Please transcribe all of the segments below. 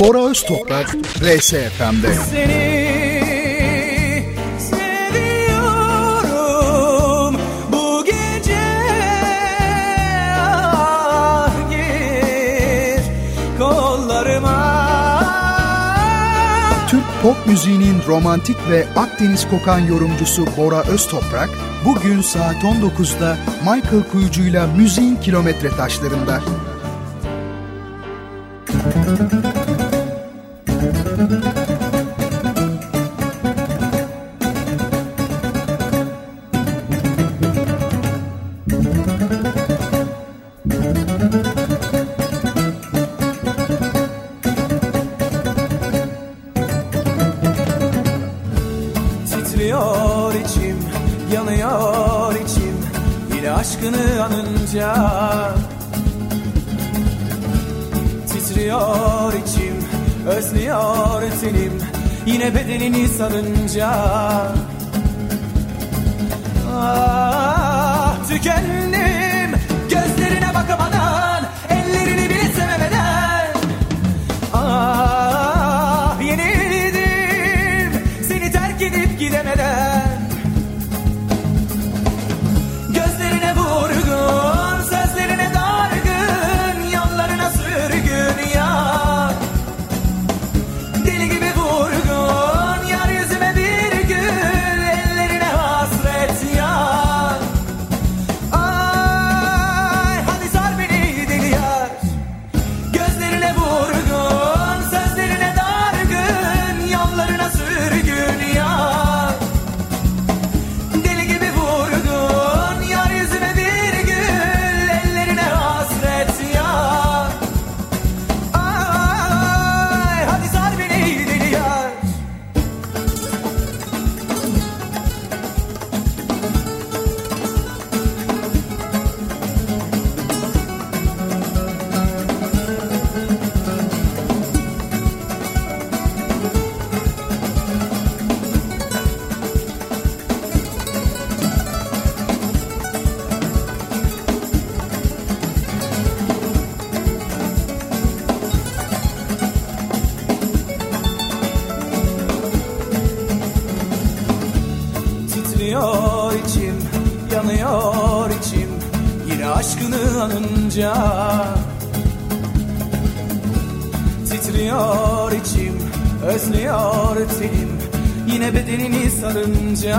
Bora Öztoprak, RSFM'de. Seni ah gir kollarıma Türk pop müziğinin romantik ve Akdeniz kokan yorumcusu Bora Öztoprak, bugün saat 19'da Michael Kuyucu'yla Müziğin Kilometre Taşlarında. Yine bedenini sarınca Bedenini sarınca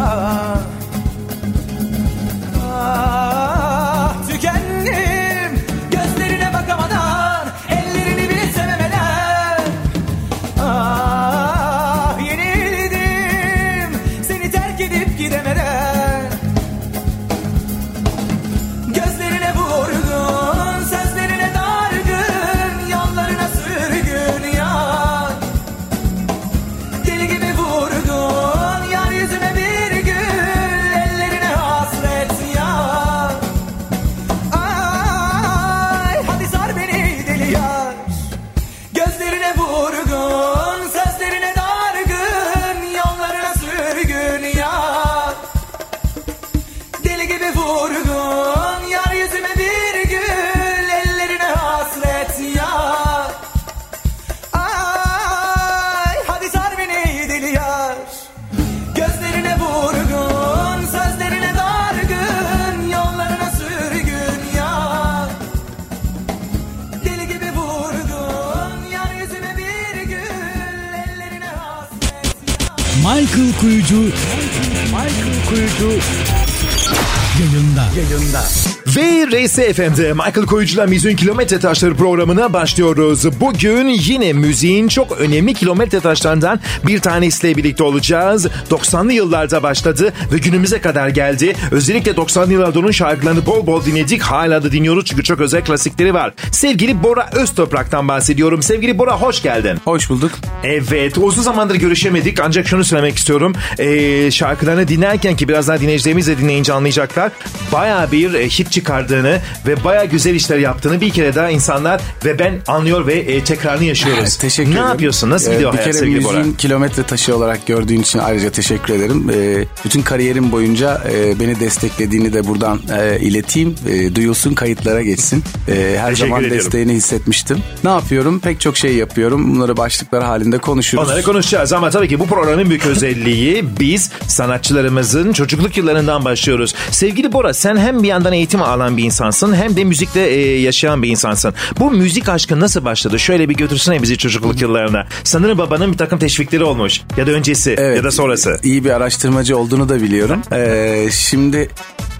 Ve RSFM'de Michael Koyucu'la Müziğin Kilometre Taşları programına başlıyoruz. Bugün yine müziğin çok önemli kilometre taşlarından bir tanesiyle birlikte olacağız. 90'lı yıllarda başladı ve günümüze kadar geldi. Özellikle 90'lı yıllarda onun şarkılarını bol bol dinledik. Hala da dinliyoruz çünkü çok özel klasikleri var. Sevgili Bora Öztoprak'tan bahsediyorum. Sevgili Bora hoş geldin. Hoş bulduk. Evet uzun zamandır görüşemedik ancak şunu söylemek istiyorum. Ee, şarkılarını dinlerken ki biraz daha dinleyicilerimiz de dinleyince anlayacaklar. Baya bir e, hit çıkardığını ve baya güzel işler yaptığını bir kere daha insanlar ve ben anlıyor ve e, tekrarını yaşıyoruz. Teşekkür ne ederim. yapıyorsun? Nasıl Ee, gidiyor Bir hayat kere sevgili Bora? müziğin kilometre taşı olarak gördüğün için ayrıca teşekkür ederim. Ee, bütün kariyerim boyunca e, beni desteklediğini de buradan e, ileteyim. E, duyulsun kayıtlara geçsin. E, her Teşekkür zaman ediyorum. desteğini hissetmiştim. Ne yapıyorum? Pek çok şey yapıyorum. Bunları başlıklar halinde konuşuruz. Onları konuşacağız ama tabii ki bu programın büyük özelliği biz sanatçılarımızın çocukluk yıllarından başlıyoruz. Sevgili Bora sen hem bir yandan eğitim alan bir insansın hem de müzikte e, yaşayan bir insansın. Bu müzik aşkı nasıl başladı? Şöyle bir götürsene bizi çocukluk yıllarına. Sanırım babanın bir takım teşvikleri olmuş. Ya da öncesi Evet, ya da sonrası. İyi bir araştırmacı olduğunu da biliyorum. Ee, şimdi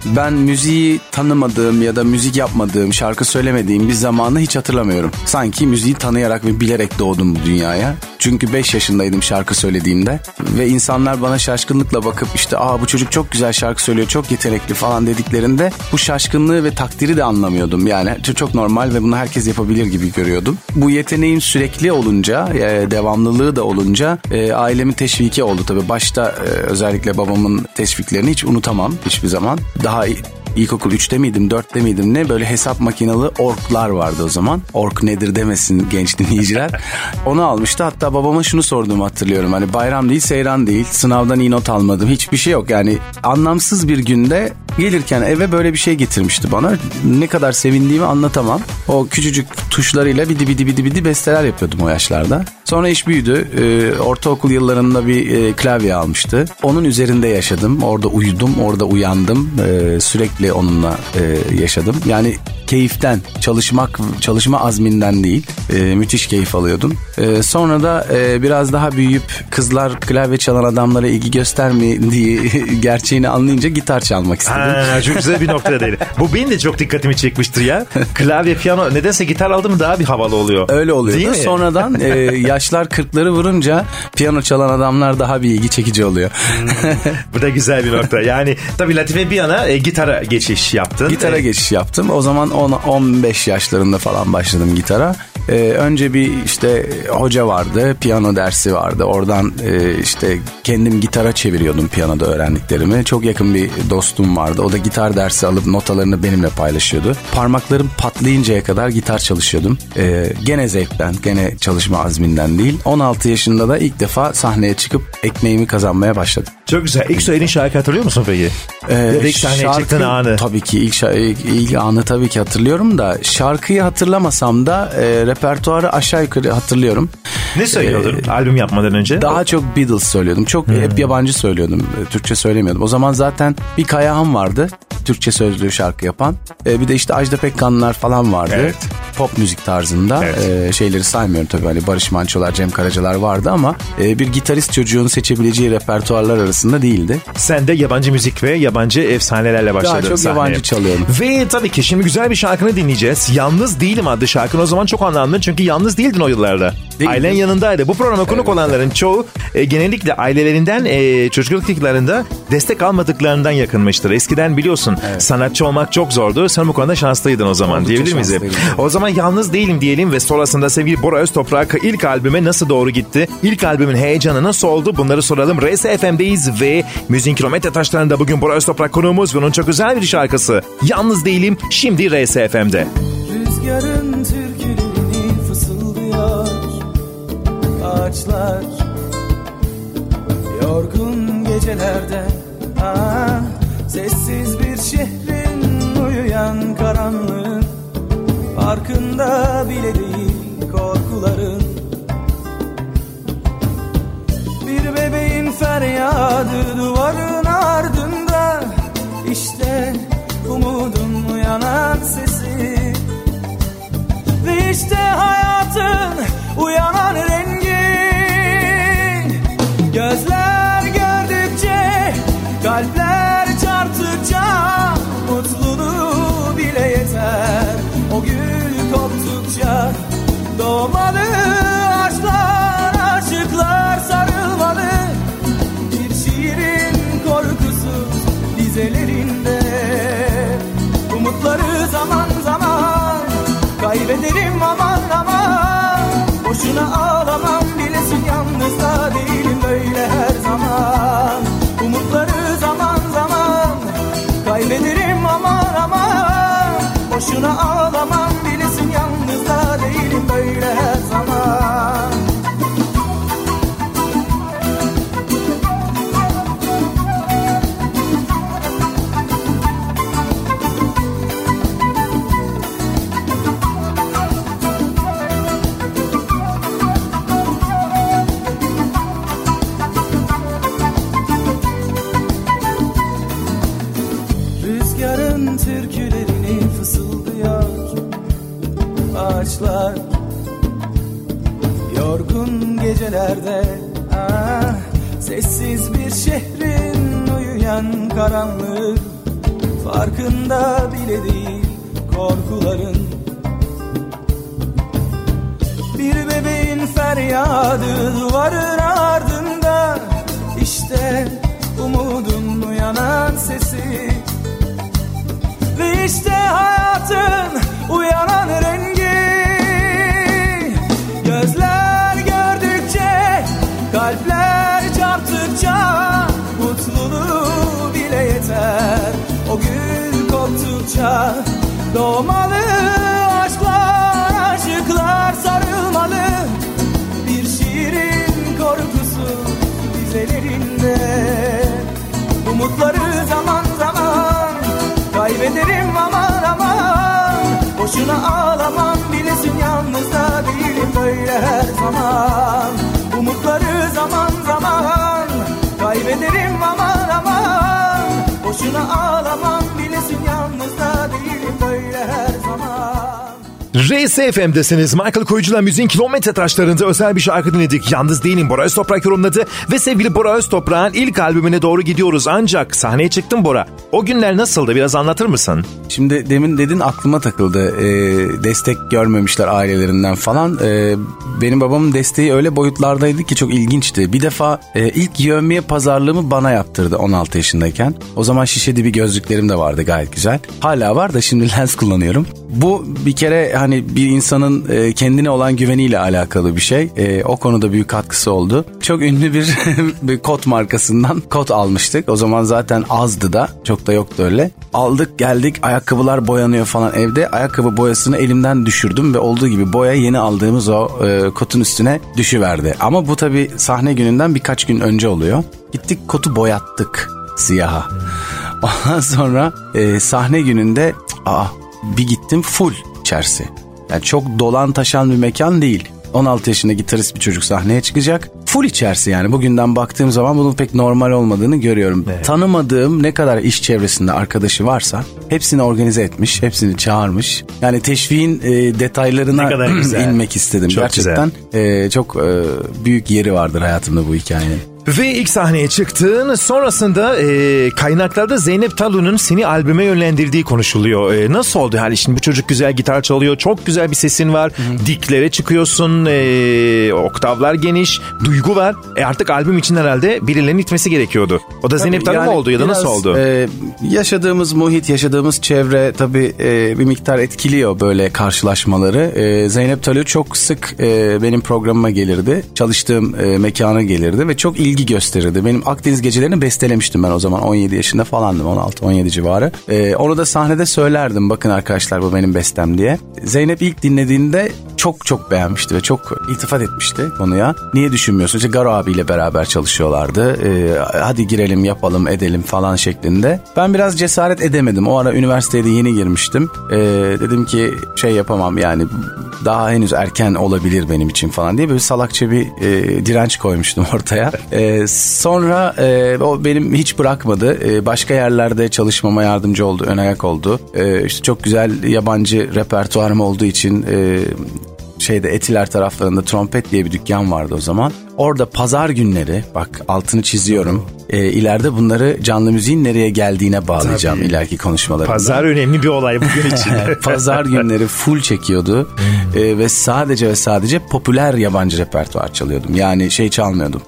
ben müziği tanımadığım ya da müzik yapmadığım, şarkı söylemediğim bir zamanı hiç hatırlamıyorum. Sanki müziği tanıyarak ve bilerek doğdum bu dünyaya. Çünkü 5 yaşındaydım şarkı söylediğimde ve insanlar bana şaşkınlıkla bakıp işte aa bu çocuk çok güzel şarkı söylüyor, çok yetenekli falan dediklerinde bu şaşkınlığı ve takdiri de anlamıyordum. Yani çok normal ve bunu herkes yapabilir gibi görüyordum. Bu yeteneğim sürekli olunca, e, devamlılığı da olunca e, ailemin teşviki oldu tabii. Başta e, özellikle babamın teşviklerini hiç unutamam hiçbir zaman. Daha İlkokul 3'te miydim 4'te miydim ne böyle hesap makinalı orklar vardı o zaman. Ork nedir demesin genç dinleyiciler. Onu almıştı hatta babama şunu sorduğumu hatırlıyorum. Hani bayram değil seyran değil sınavdan iyi not almadım hiçbir şey yok. Yani anlamsız bir günde gelirken eve böyle bir şey getirmişti bana. Ne kadar sevindiğimi anlatamam. O küçücük tuşlarıyla bidi bidi bidi bidi besteler yapıyordum o yaşlarda. Sonra iş büyüdü. Ee, ortaokul yıllarında bir e, klavye almıştı. Onun üzerinde yaşadım. Orada uyudum, orada uyandım. Ee, sürekli onunla e, yaşadım. Yani keyiften, çalışmak, çalışma azminden değil. Ee, müthiş keyif alıyordum. Ee, sonra da e, biraz daha büyüyüp kızlar klavye çalan adamlara ilgi göstermediği gerçeğini anlayınca gitar çalmak istedim. Ha, çok güzel bir nokta değil. Bu benim de çok dikkatimi çekmiştir ya. Klavye, piyano nedense gitar aldım daha bir havalı oluyor. Öyle oluyordu. Değil mi? Sonradan e, yaşlar kırkları vurunca piyano çalan adamlar daha bir ilgi çekici oluyor. Bu da güzel bir nokta. Yani tabii Latife bir yana e, gitara geçiş yaptın. Gitara E, geçiş yaptım. O zaman 10 15 yaşlarında falan başladım gitara. Ee, önce bir işte hoca vardı, piyano dersi vardı. Oradan e, işte kendim gitara çeviriyordum piyanoda öğrendiklerimi. Çok yakın bir dostum vardı. O da gitar dersi alıp notalarını benimle paylaşıyordu. Parmaklarım patlayıncaya kadar gitar çalışıyordum. Ee, gene zevkten, gene çalışma azminden değil. 16 yaşında da ilk defa sahneye çıkıp ekmeğimi kazanmaya başladım. Çok güzel. İlk söylediğin şarkı hatırlıyor musun peki? Ee, ya da ilk sahneye şarkı- çıktığın anı. Tabii ki ilk, ilk, ilk anı tabii ki hatırlıyorum da şarkıyı hatırlamasam da e, repertuarı aşağı yukarı hatırlıyorum. Ne söylüyordun albüm yapmadan önce? Daha çok Beatles söylüyordum. Çok Hmm. hep yabancı söylüyordum. Türkçe söylemiyordum. O zaman zaten bir Kayahan vardı. Türkçe sözlü şarkı yapan. E, bir de işte Ajda Pekkanlar falan vardı. Evet. Pop müzik tarzında. Evet. E, şeyleri saymıyorum tabii. Hani Barış Manço'lar, Cem Karacalar vardı ama e, bir gitarist çocuğun seçebileceği repertuarlar arasında değildi. Sen de yabancı müzik ve yabancı efsanelerle başladın Daha çok sahneye. yabancı çalıyorum. Ve tabii ki şimdi güzel bir şarkını dinleyeceğiz. Yalnız Değilim adlı şarkın o zaman çok anlamlı. Çünkü yalnız değildin o yıllarda. Değildim. Ailen yanındaydı. Bu programa konuk olanların çoğu e, genellikle ailelerinden e, çocukluk yıllarında destek almadıklarından yakınmıştır. Eskiden biliyorsun sanatçı olmak çok zordu. Sen bu konuda şanslıydın o zaman Oldukça diyebilir miyiz? O zaman yalnız değilim diyelim ve sonrasında sevgili Bora Öztoprak ilk albüme nasıl doğru gitti? İlk albümün heyecanı nasıl oldu? Bunları soralım. RSFM'deyiz ve Müziğin Kilometre Taşları'nda bugün Bora Öztoprak konuğumuz ve onun çok güzel bir şarkısı. Yalnız değilim şimdi RSFM'de. Rüzgarın türkülerini fısıldıyor Ağaçlar Yorgun gecelerde ah, Sessiz bir şehrin uyuyan karanlığın Farkında bile değil korkuların. Bir bebeğin feryadı duvarın ardında İşte umudun uyanan sesi. Ve işte hayatın uyanan Doğmalı aşklar Aşıklar sarılmalı. Bir şiirin korkusuz dizelerinde. Umutları zaman zaman Kaybederim aman aman. Boşuna ağlamam bilesin yalnız da değilim böyle her zaman. Umutları zaman zaman Kaybederim aman aman. Boşuna ağlamam bilesin gecelerde ah, Sessiz bir şehrin uyuyan karanlığı Farkında bile değil korkuların. Bir bebeğin feryadı duvarın ardında İşte umudun uyanan sesi. Ve işte hayatın uyanan rengi O gül koptukça Doğmalı aşklar, aşıklar sarılmalı. Bir şiirin korkusu dizelerinde. Umutları zaman zaman Kaybederim aman aman. Boşuna ağlamam bilesin yalnız da değilim böyle her zaman. Umutları zaman zaman Kaybederim aman aman Boşuna ağlamam bilesin yalnız da değilim böyle her zaman RSFM'desiniz. Michael Koyucu'la müziğin kilometre taşlarında özel bir şarkı dinledik. Yalnız değilim Bora Öztoprak yorumladı. Ve sevgili Bora Öztoprak'ın ilk albümüne doğru gidiyoruz. Ancak sahneye çıktın Bora. O günler nasıldı biraz anlatır mısın? Şimdi demin dedin aklıma takıldı. Ee, destek görmemişler ailelerinden falan. Ee, benim babamın desteği öyle boyutlardaydı ki çok ilginçti. Bir defa e, ilk yövmiye pazarlığımı bana yaptırdı 16 yaşındayken. O zaman şişe dibi gözlüklerim de vardı gayet güzel. Hala var da şimdi lens kullanıyorum. Bu bir kere hani bir insanın e, kendine olan güveniyle alakalı bir şey. E, o konuda büyük katkısı oldu. Çok ünlü bir, bir kot markasından kot almıştık. O zaman zaten azdı da çok da yoktu öyle. Aldık geldik ayakkabılar boyanıyor falan evde. Ayakkabı boyasını elimden düşürdüm ve olduğu gibi boya yeni aldığımız o e, kotun üstüne düşüverdi. Ama bu tabii sahne gününden birkaç gün önce oluyor. Gittik kotu boyattık siyaha. Ondan sonra e, sahne gününde aa bir gittim full içerisi. Yani çok dolan taşan bir mekan değil. 16 yaşında gitarist bir çocuk sahneye çıkacak. Full içerisi yani bugünden baktığım zaman bunun pek normal olmadığını görüyorum. Evet. Tanımadığım ne kadar iş çevresinde arkadaşı varsa hepsini organize etmiş, hepsini çağırmış. Yani teşviğin e, detaylarına güzel. inmek istedim. Çok Gerçekten e, çok e, büyük yeri vardır hayatımda bu hikayenin. Ve ilk sahneye çıktın. Sonrasında e, kaynaklarda Zeynep Talu'nun seni albüme yönlendirdiği konuşuluyor. E, nasıl oldu? Yani şimdi bu çocuk güzel gitar çalıyor. Çok güzel bir sesin var. Diklere çıkıyorsun. E, oktavlar geniş. Duygu var. E artık albüm için herhalde birilerinin itmesi gerekiyordu. O da Zeynep Talu mu Yani oldu ya da nasıl biraz, oldu? e, yaşadığımız muhit, yaşadığımız çevre tabii e, bir miktar etkiliyor böyle karşılaşmaları. E, Zeynep Talu çok sık e, benim programıma gelirdi. Çalıştığım e, mekana gelirdi ve çok ilgi gösterirdi. Benim Akdeniz gecelerini bestelemiştim ben o zaman 17 yaşında falandım 16-17 civarı. E, onu da sahnede söylerdim bakın arkadaşlar bu benim bestem diye. Zeynep ilk dinlediğinde çok çok beğenmişti ve çok iltifat etmişti konuya. Niye düşünmüyorsun? İşte Garo abiyle beraber çalışıyorlardı. Ee, hadi girelim yapalım edelim falan şeklinde. Ben biraz cesaret edemedim. O ara üniversiteye de yeni girmiştim. Ee, dedim ki şey yapamam yani daha henüz erken olabilir benim için falan diye böyle salakça bir e, direnç koymuştum ortaya. E, sonra e, o benim hiç bırakmadı. E, başka yerlerde çalışmama yardımcı oldu, ön ayak oldu. E, işte çok güzel yabancı repertuarım olduğu için e, şeyde Etiler taraflarında Trompet diye bir dükkan vardı o zaman. Orada pazar günleri bak altını çiziyorum. E, ileride bunları canlı müziğin nereye geldiğine bağlayacağım Tabii. ileriki konuşmalarımda. Pazar önemli bir olay bugün için. Pazar günleri full çekiyordu Hmm. E, ve sadece ve sadece popüler yabancı repertuar çalıyordum. Yani şey çalmıyordum.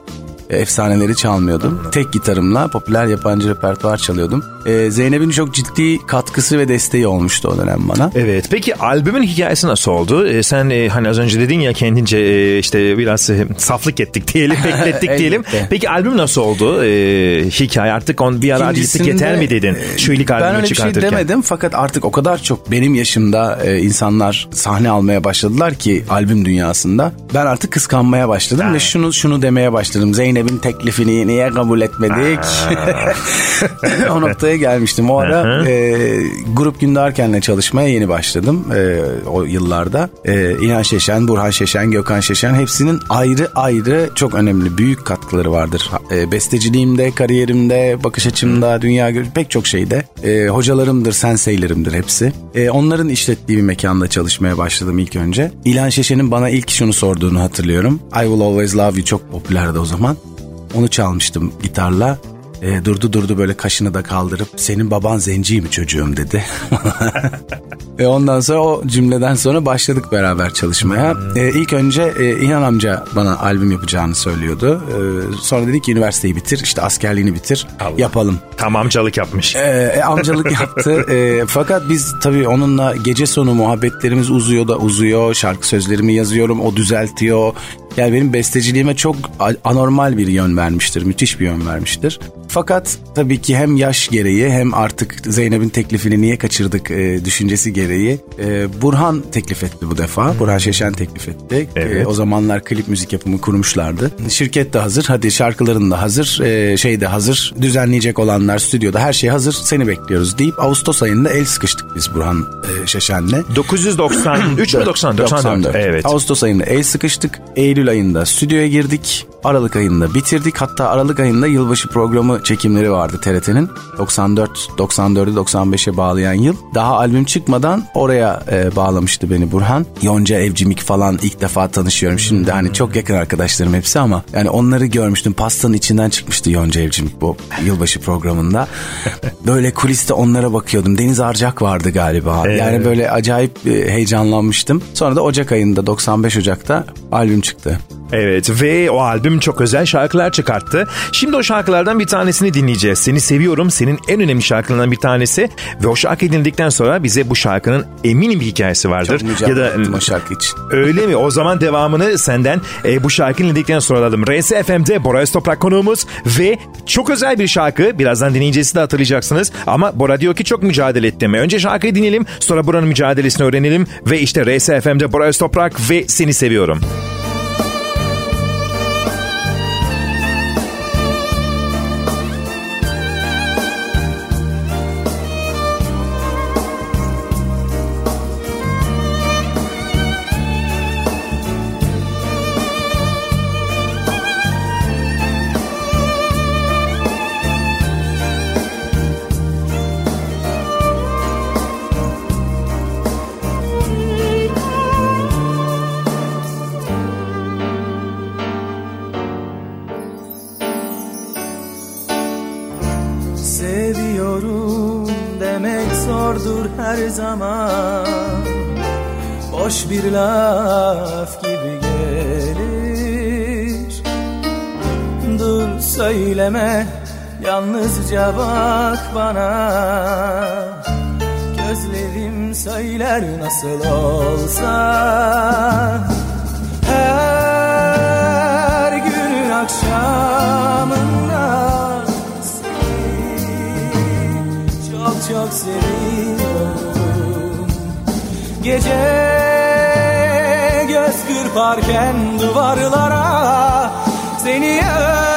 E, efsaneleri çalmıyordum. Tek gitarımla popüler yabancı repertuar çalıyordum. E, Zeynep'in çok ciddi katkısı ve desteği olmuştu o dönem bana. Evet peki albümün hikayesi nasıl oldu? E, sen e, hani az önce dedin ya kendince e, işte biraz e, saflık ettik diyelim beklettik diyelim. Peki albüm nasıl oldu? E, hikaye artık on bir ara acılık yeter mi dedin? Şu ilk albümü Ben öyle bir şey demedim fakat artık o kadar çok benim yaşımda e, insanlar sahne almaya başladılar ki albüm dünyasında. Ben artık kıskanmaya başladım ve şunu şunu demeye başladım. Zeynep'in teklifini niye kabul etmedik? o noktaya gelmiştim. O ara e, Grup Gündarken'le çalışmaya yeni başladım e, o yıllarda. E, İlhan Şeşen, Burhan Şeşen, Gökhan Şeşen hepsinin ayrı ayrı çok önemli büyük katkıları vardır. E, besteciliğimde, kariyerimde, bakış açımda, dünya gör pek çok şeyde. E, hocalarımdır, senseilerimdir hepsi. E, onların işlettiği bir mekanda çalışmaya başladım ilk önce. İlhan Şeşen'in bana ilk şunu sorduğunu hatırlıyorum. I Will Always Love You çok popülerdi o zaman. Onu çalmıştım gitarla. E, durdu durdu böyle kaşını da kaldırıp senin baban zenci mi çocuğum dedi. Ve ondan sonra o cümleden sonra başladık beraber çalışmaya. E, ilk önce e, İlhan amca bana albüm yapacağını söylüyordu. E, sonra dedik ki üniversiteyi bitir işte askerliğini bitir yapalım. Tam amcalık yapmış. E, e, amcalık yaptı. E, fakat biz tabii onunla gece sonu muhabbetlerimiz uzuyor da uzuyor. Şarkı sözlerimi yazıyorum o düzeltiyor. Yani benim besteciliğime çok anormal bir yön vermiştir. Müthiş bir yön vermiştir. Fakat tabii ki hem yaş gereği hem artık Zeynep'in teklifini niye kaçırdık e, düşüncesi gereği e, Burhan teklif etti bu defa. Burhan Şeşen teklif etti. Evet. E, o zamanlar klip müzik yapımı kurmuşlardı. Şirket de hazır. Hadi şarkıların da hazır. E, şey de hazır. Düzenleyecek olanlar stüdyoda her şey hazır. Seni bekliyoruz deyip Ağustos ayında el sıkıştık biz Burhan e, Şeşen'le. 993 mü 90? 94. Evet. Ağustos ayında el sıkıştık. Eylül ayında stüdyoya girdik. Aralık ayında bitirdik. Hatta Aralık ayında yılbaşı programı çekimleri vardı TRT'nin. 94, 94'ü 95'e bağlayan yıl. Daha albüm çıkmadan oraya e, bağlamıştı beni Burhan. Yonca Evcimik falan ilk defa tanışıyorum. Şimdi hani çok yakın arkadaşlarım hepsi ama yani onları görmüştüm. Pastanın içinden çıkmıştı Yonca Evcimik bu yılbaşı programında. Böyle kuliste onlara bakıyordum. Deniz Arcak vardı galiba. Yani böyle acayip e, heyecanlanmıştım. Sonra da Ocak ayında 95 Ocak'ta albüm çıktı. Evet ve o albüm çok özel şarkılar çıkarttı. Şimdi o şarkılardan bir tanesini dinleyeceğiz. Seni seviyorum senin en önemli şarkılarından bir tanesi. Ve o şarkıyı dinledikten sonra bize bu şarkının eminim bir hikayesi vardır. Çok mücadele ettim o şarkı için. Öyle mi? O zaman devamını senden e, bu şarkıyı dinledikten sonra alalım. RSFM'de Bora Öztoprak konuğumuz ve çok özel bir şarkı. Birazdan dinleyeceğiz de hatırlayacaksınız. Ama Bora diyor ki çok mücadele ettim. Önce şarkıyı dinleyelim sonra Bora'nın mücadelesini öğrenelim. Ve işte RSFM'de Bora Öztoprak ve Seni Seviyorum. Seviyorum zaman Boş bir laf gibi gelir. Dur söyleme yalnızca bak bana. Gözlerim söyler nasıl olsa. Her günün akşamında çok çok seviyorum Gece göz kırparken duvarlara Seni özlüyor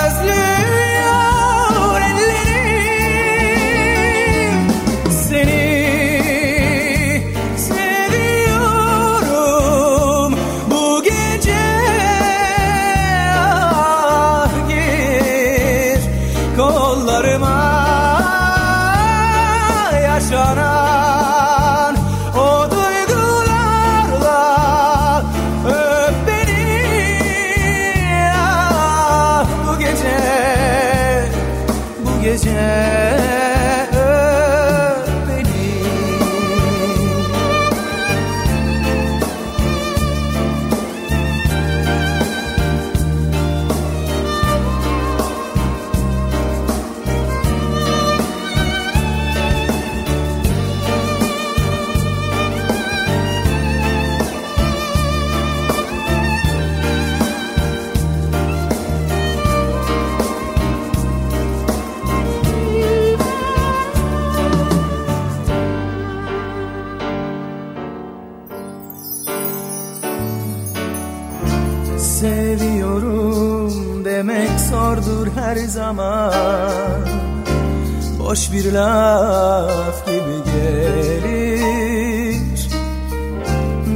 Boş bir laf gibi gelir.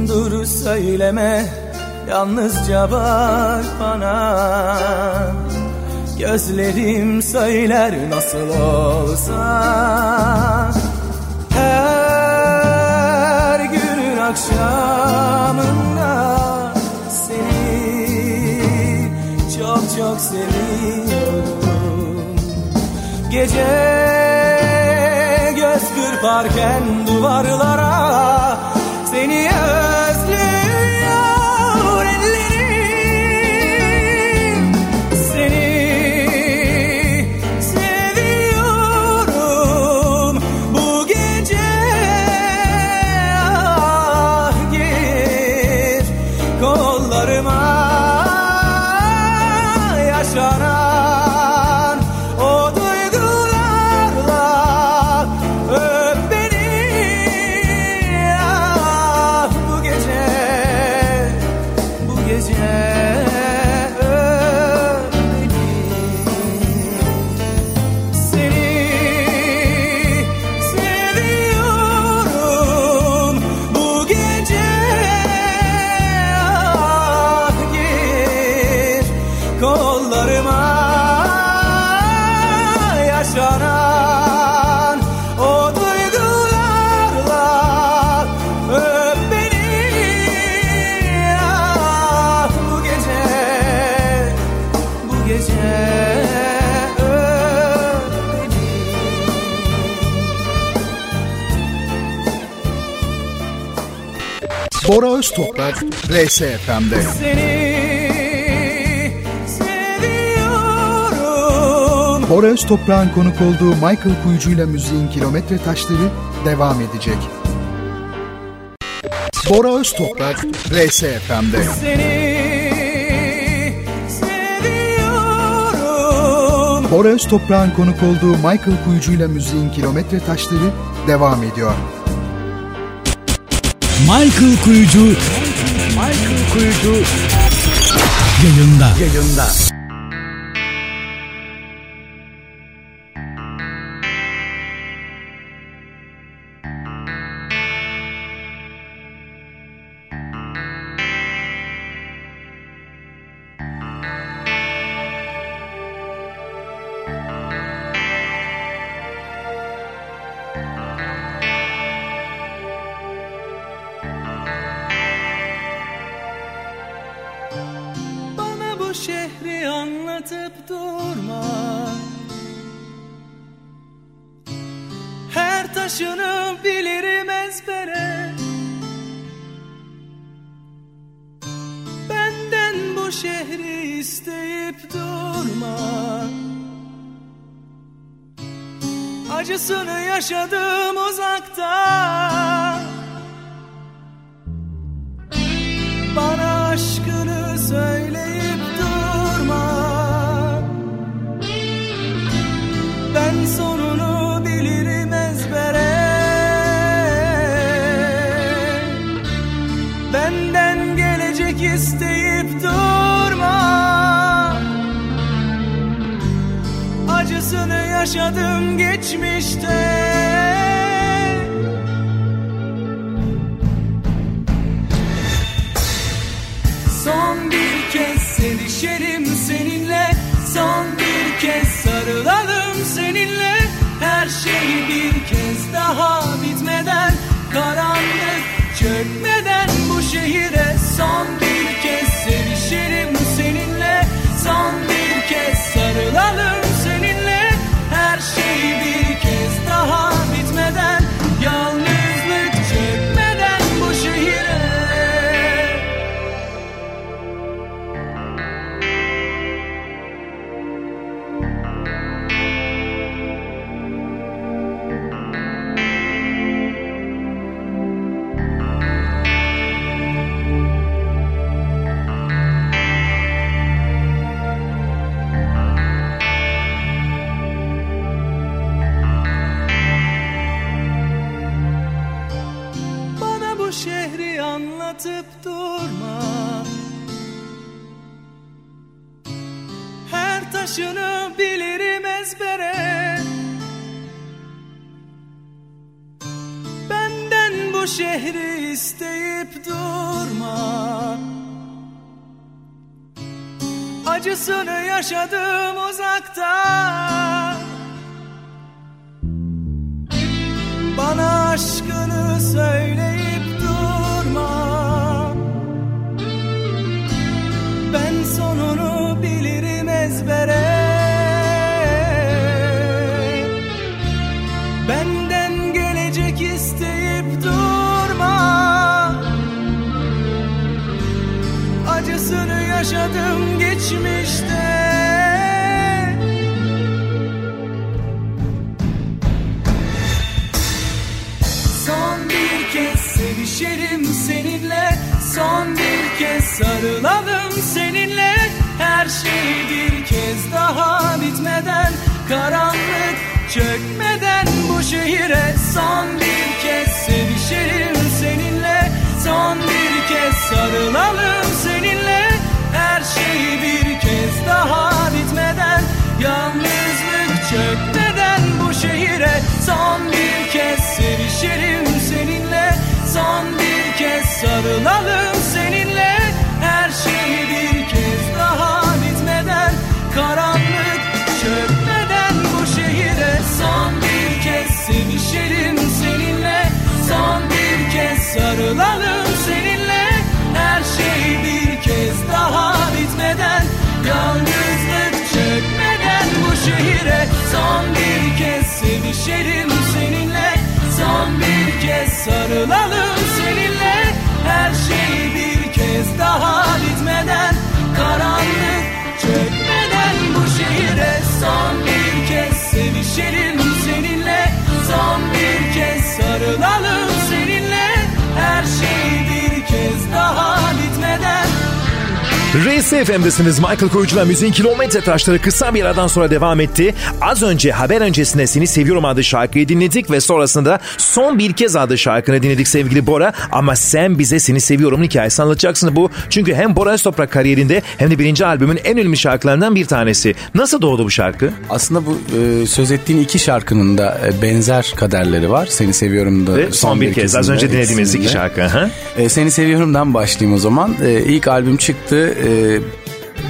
Dur söyleme yalnızca bak bana. Gözlerim söyler nasıl olsa. Her günün akşamında Seni çok çok seviyorum Gece göz kırparken duvarlara Seni özlüyor RSFM'de. Seni seviyorum Bora Öztoprak'ın konuk olduğu Michael Kuyucu'yla müziğin kilometre taşları devam edecek. Bora Öztoprak. Seni seviyorum Bora Öztoprak'ın konuk olduğu Michael Kuyucu'yla müziğin kilometre taşları devam ediyor. Michael Kuyucu Michael Kuyucu yayında. Yayında. Bana gelecek isteyip durma. Acısını yaşadım geçmişte. Son bir kez durma. Acısını yaşadım uzakta. Bana aşkını söyleyip durma. Ben sonunu bilirim ezbere yaşadım geçmişte. Son bir kez sevişelim seninle. Son bir kez sarılalım seninle. Her şey bir kez daha bitmeden Karanlık çökmeden bu şehire. Son bir kez sevişelim seninle. Son bir kez sarılalım seninle şey bir kez daha bitmeden Yalnızlık çökmeden bu şehire Son bir kez sevişelim seninle Son bir kez sarılalım seninle sevişelim seninle. Son bir kez sarılalım seninle. Her şey bir kez daha bitmeden Karanlık çökmeden bu şehire Son bir kez sevişelim Race FM'desiniz. Michael Koyucu'la müziğin kilometre taşları kısa bir aradan sonra devam etti. Az önce haber öncesinde Seni Seviyorum adlı şarkıyı dinledik ve sonrasında son bir kez adlı şarkını dinledik sevgili Bora. Ama sen bize Seni Seviyorum hikayesi anlatacaksın bu. Çünkü hem Bora Öztoprak kariyerinde hem de birinci albümün en ünlü şarkılarından bir tanesi. Nasıl doğdu bu şarkı? Aslında bu e, söz ettiğin iki şarkının da e, benzer kaderleri var. Seni seviyorum da Ve son bir kez az önce dinlediğimiz iki şarkı. E, Seni seviyorumdan başlayayım o zaman. E, ilk albüm çıktı. E, eh,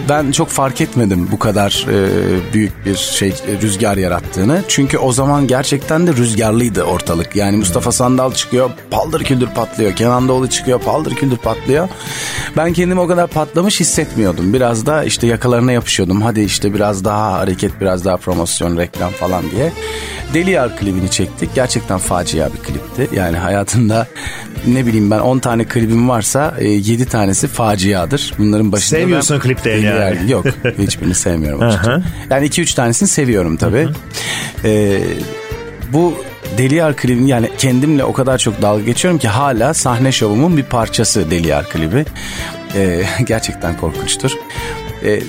ben çok fark etmedim bu kadar e, büyük bir şey e, rüzgar yarattığını. Çünkü o zaman gerçekten de rüzgarlıydı ortalık. Yani Mustafa Sandal çıkıyor, paldır küldür patlıyor. Kenan Doğulu çıkıyor, paldır küldür patlıyor. Ben kendimi o kadar patlamış hissetmiyordum. Biraz da işte yakalarına yapışıyordum. Hadi işte biraz daha hareket, biraz daha promosyon, reklam falan diye. Deli Yar klibini çektik. Gerçekten facia bir klipti. Yani hayatında ne bileyim ben 10 tane klibim varsa e, 7 tanesi faciadır. Bunların başında Sevmiyorsun ben kliplerini Deli yani. Yar- Yok hiçbirini sevmiyorum açıkçası. Yani 2-3 tanesini seviyorum tabii. Ee, bu Deli Yar klibini yani kendimle o kadar çok dalga geçiyorum ki hala sahne şovumun bir parçası Deli Yar klibi. Ee, gerçekten korkunçtur. Ee,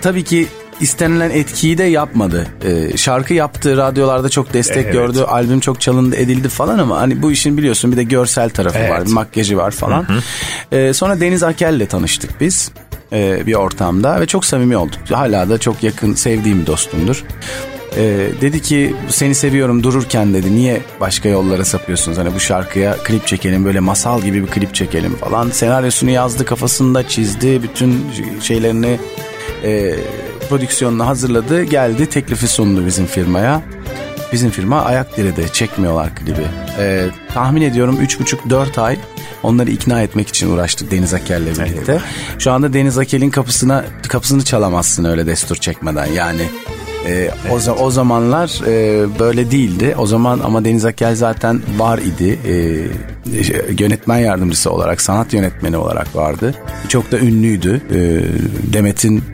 tabii ki istenilen etkiyi de yapmadı. Ee, şarkı yaptı, radyolarda çok destek Evet. gördü, albüm çok çalındı, edildi falan ama hani bu işin biliyorsun bir de görsel tarafı Evet. var, makyajı var falan. Ee, sonra Deniz Akel'le tanıştık biz e, bir ortamda ve çok samimi olduk. Hala da çok yakın, sevdiğim dostumdur. Ee, dedi ki seni seviyorum dururken dedi niye başka yollara sapıyorsunuz hani bu şarkıya klip çekelim böyle masal gibi bir klip çekelim falan senaryosunu yazdı kafasında çizdi bütün şeylerini e, prodüksiyonunu hazırladı geldi teklifi sundu bizim firmaya bizim firma ayak direde çekmiyorlar klibi Ee, tahmin ediyorum 3,5-4 ay onları ikna etmek için uğraştık Deniz Akel'le birlikte şu anda Deniz Akel'in kapısına kapısını çalamazsın öyle destur çekmeden yani ee, o, za- o zamanlar e, böyle değildi. O zaman ama Deniz Akel zaten var idi. Şey, yönetmen yardımcısı olarak, sanat yönetmeni olarak vardı. Çok da ünlüydü. Ee, Demet'in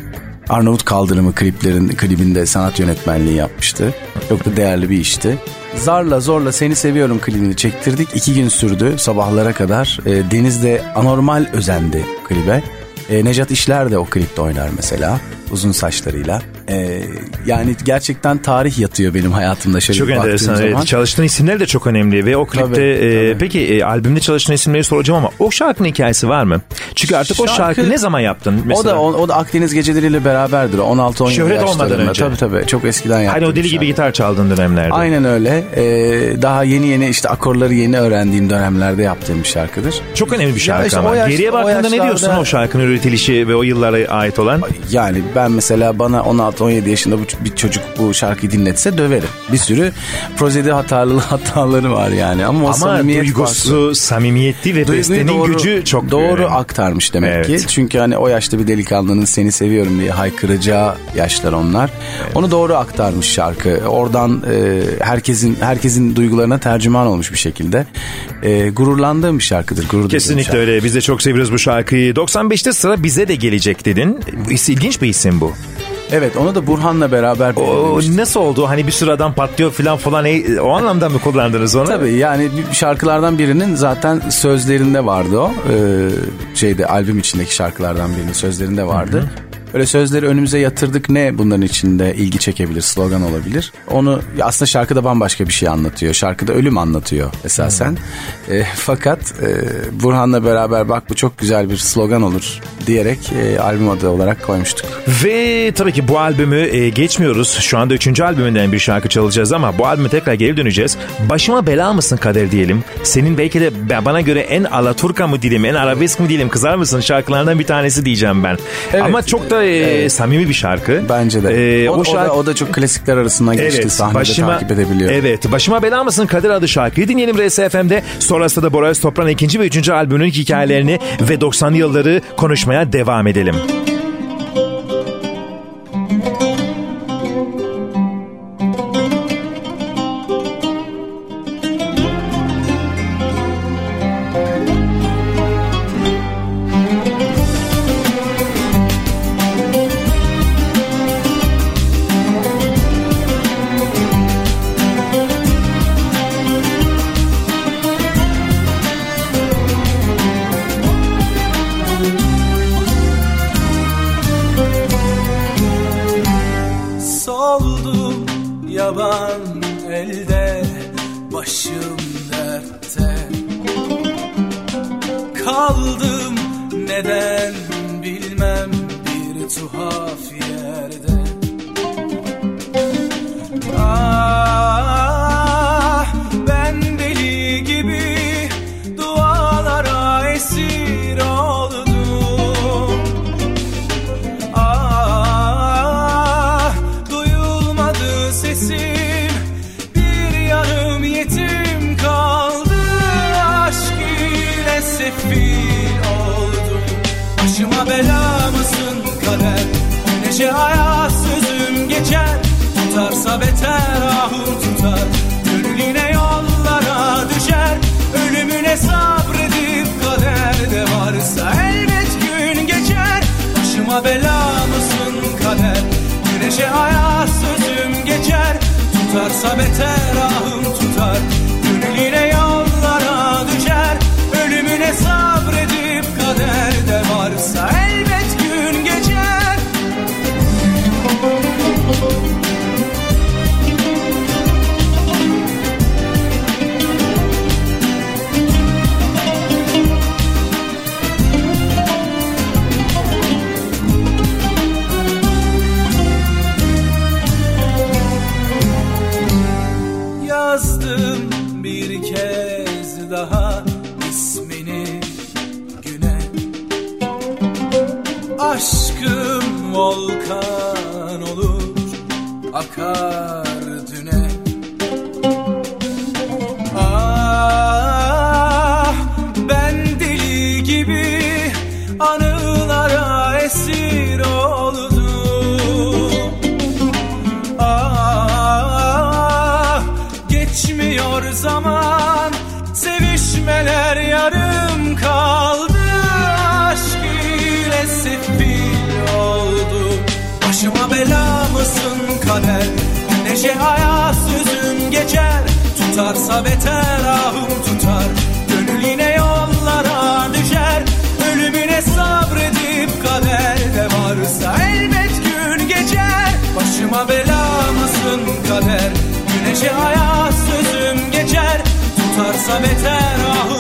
Arnavut Kaldırımı kliplerin klibinde sanat yönetmenliği yapmıştı. Çok da değerli bir işti. Zarla zorla seni seviyorum klibini çektirdik. İki gün sürdü sabahlara kadar. Ee, Deniz de anormal özendi klibe. Ee, Necat İşler de o klipte oynar mesela. Uzun saçlarıyla. Ee, yani gerçekten tarih yatıyor benim hayatımda şöyle Çok enteresan. zaman. Evet. Çalıştığın isimler de çok önemli ve o klipte Tabii, e, tabii. peki e, albümde çalıştığın isimleri soracağım ama o şarkının hikayesi var mı? Çünkü artık o Şarkı- şarkı ne zaman yaptın? O Mesela? da o, o da Akdeniz geceleriyle beraberdir. 16-17 Şöhret olmadan önce. Tabii tabii. Çok eskiden yaptım. Hani o deli gibi şarkı. gitar çaldığın dönemlerde. Aynen öyle. Ee, daha yeni yeni işte akorları yeni öğrendiğim dönemlerde yaptığım bir şarkıdır. Çok önemli bir şarkı işte ama. o yaş- Geriye o baktığında ne yaşlarda- diyorsun o şarkının üretilişi ve o yıllara ait olan? Yani ben mesela bana 16-17 yaşında bu, bir çocuk bu şarkıyı dinletse döverim. Bir sürü prozedi hatalı hataları var yani. Ama o Ama samimiyet farklı. duygusu, samimiyeti ve Duyguyu bestenin doğru- gücü çok doğru önemli. aktarmış demek Evet. ki. Çünkü hani o yaşta bir delikanlının seni seviyorum diye haykıracağı yaşlar onlar. Onu doğru aktarmış şarkı. Oradan e, herkesin herkesin duygularına tercüman olmuş bir şekilde. E, gururlandığım bir şarkıdır. Gurur Kesinlikle şarkı. öyle. Biz de çok seviyoruz bu şarkıyı. 95'te sıra bize de gelecek dedin. İs- İlginç bir isim bu. Evet onu da Burhan'la beraber O nasıl oldu? Hani bir sıradan patlıyor falan falan. E, O anlamda mı kullandınız onu? Tabii yani şarkılardan birinin zaten sözlerinde vardı o. Ee, şeyde albüm içindeki şarkılardan birinin sözlerinde vardı. Öyle sözleri önümüze yatırdık ne bunların içinde ilgi çekebilir, slogan olabilir. Onu aslında şarkıda bambaşka bir şey anlatıyor. Şarkıda ölüm anlatıyor esasen. Ee, fakat e, Burhan'la beraber bak bu çok güzel bir slogan olur diyerek e, albüm adı olarak koymuştuk. Ve tabii ki bu albümü e, geçmiyoruz. Şu anda üçüncü albümünden bir şarkı çalacağız ama bu albüme tekrar geri döneceğiz. Başıma bela mısın kader diyelim. Senin belki de bana göre en alaturka mı diyelim, en arabesk mi diyelim kızar mısın şarkılardan bir tanesi diyeceğim ben. Evet. Ama çok da e, samimi bir şarkı. Bence de. E, o, o o şarkı... da, o da çok klasikler arasından geçti. Sahnede takip edebiliyor. Evet, Başıma Bela Mısın Kadir adı şarkıyı dinleyelim RSFM'de. Sonrasında da Bora Öztoprak'ın ikinci ve üçüncü albümünün hikayelerini ve 90'lı yılları konuşmaya devam edelim. Soldum tuhaf yerde Ah Tutarsa beter ahım tutar. Gönlüne yollara düşer Ölümüne sabredip kaderde varsa elbet volkan olur akar Tutarsa beter ahım tutar. Gönül yine yollara düşer. Ölümüne sabredip kaderde varsa elbet gün Başıma bela mısın kader. Güneşe aya sözüm geçer. Tutarsa beter ahım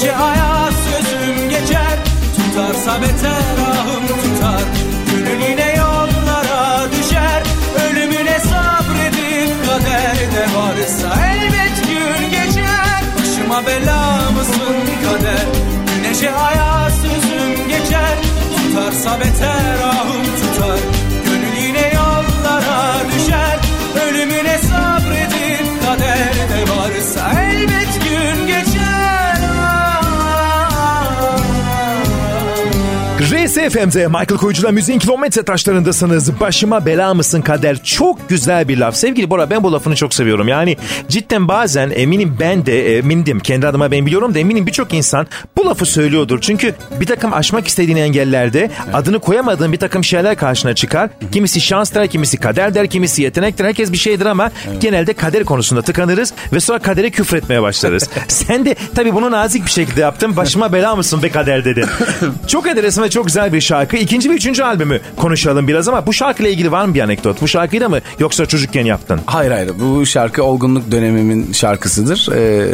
Güneşe aya sözüm geçer. Tutarsa beter ahım tutar. Gönül yine yollara düşer. Ölümüne sabredip kaderde varsa elbet gün geçer. Başıma bela mısın kader? Güneşe aya sözüm geçer. Tutarsa beter ahım RSFM'de Michael Koyucu'la müziğin kilometre taşlarındasınız. Başıma bela mısın kader? Çok güzel bir laf. Sevgili Bora ben bu lafını çok seviyorum. Yani cidden bazen eminim ben de emindim. Kendi adıma ben biliyorum da eminim birçok insan bu lafı söylüyordur. Çünkü bir takım aşmak istediğin engellerde adını koyamadığın bir takım şeyler karşına çıkar. Kimisi şans der, kimisi kader der, kimisi yetenektir. Herkes bir şeydir ama genelde kader konusunda tıkanırız ve sonra kadere küfretmeye başlarız. Sen de tabii bunu nazik bir şekilde yaptın. Başıma bela mısın be kader dedin. çok enteresan ve çok güzel bir şarkı. İkinci ve üçüncü albümü konuşalım biraz ama bu şarkıyla ilgili var mı bir anekdot? Bu şarkıyı da mı yoksa çocukken yaptın? Hayır hayır bu şarkı olgunluk dönemimin şarkısıdır. Ee,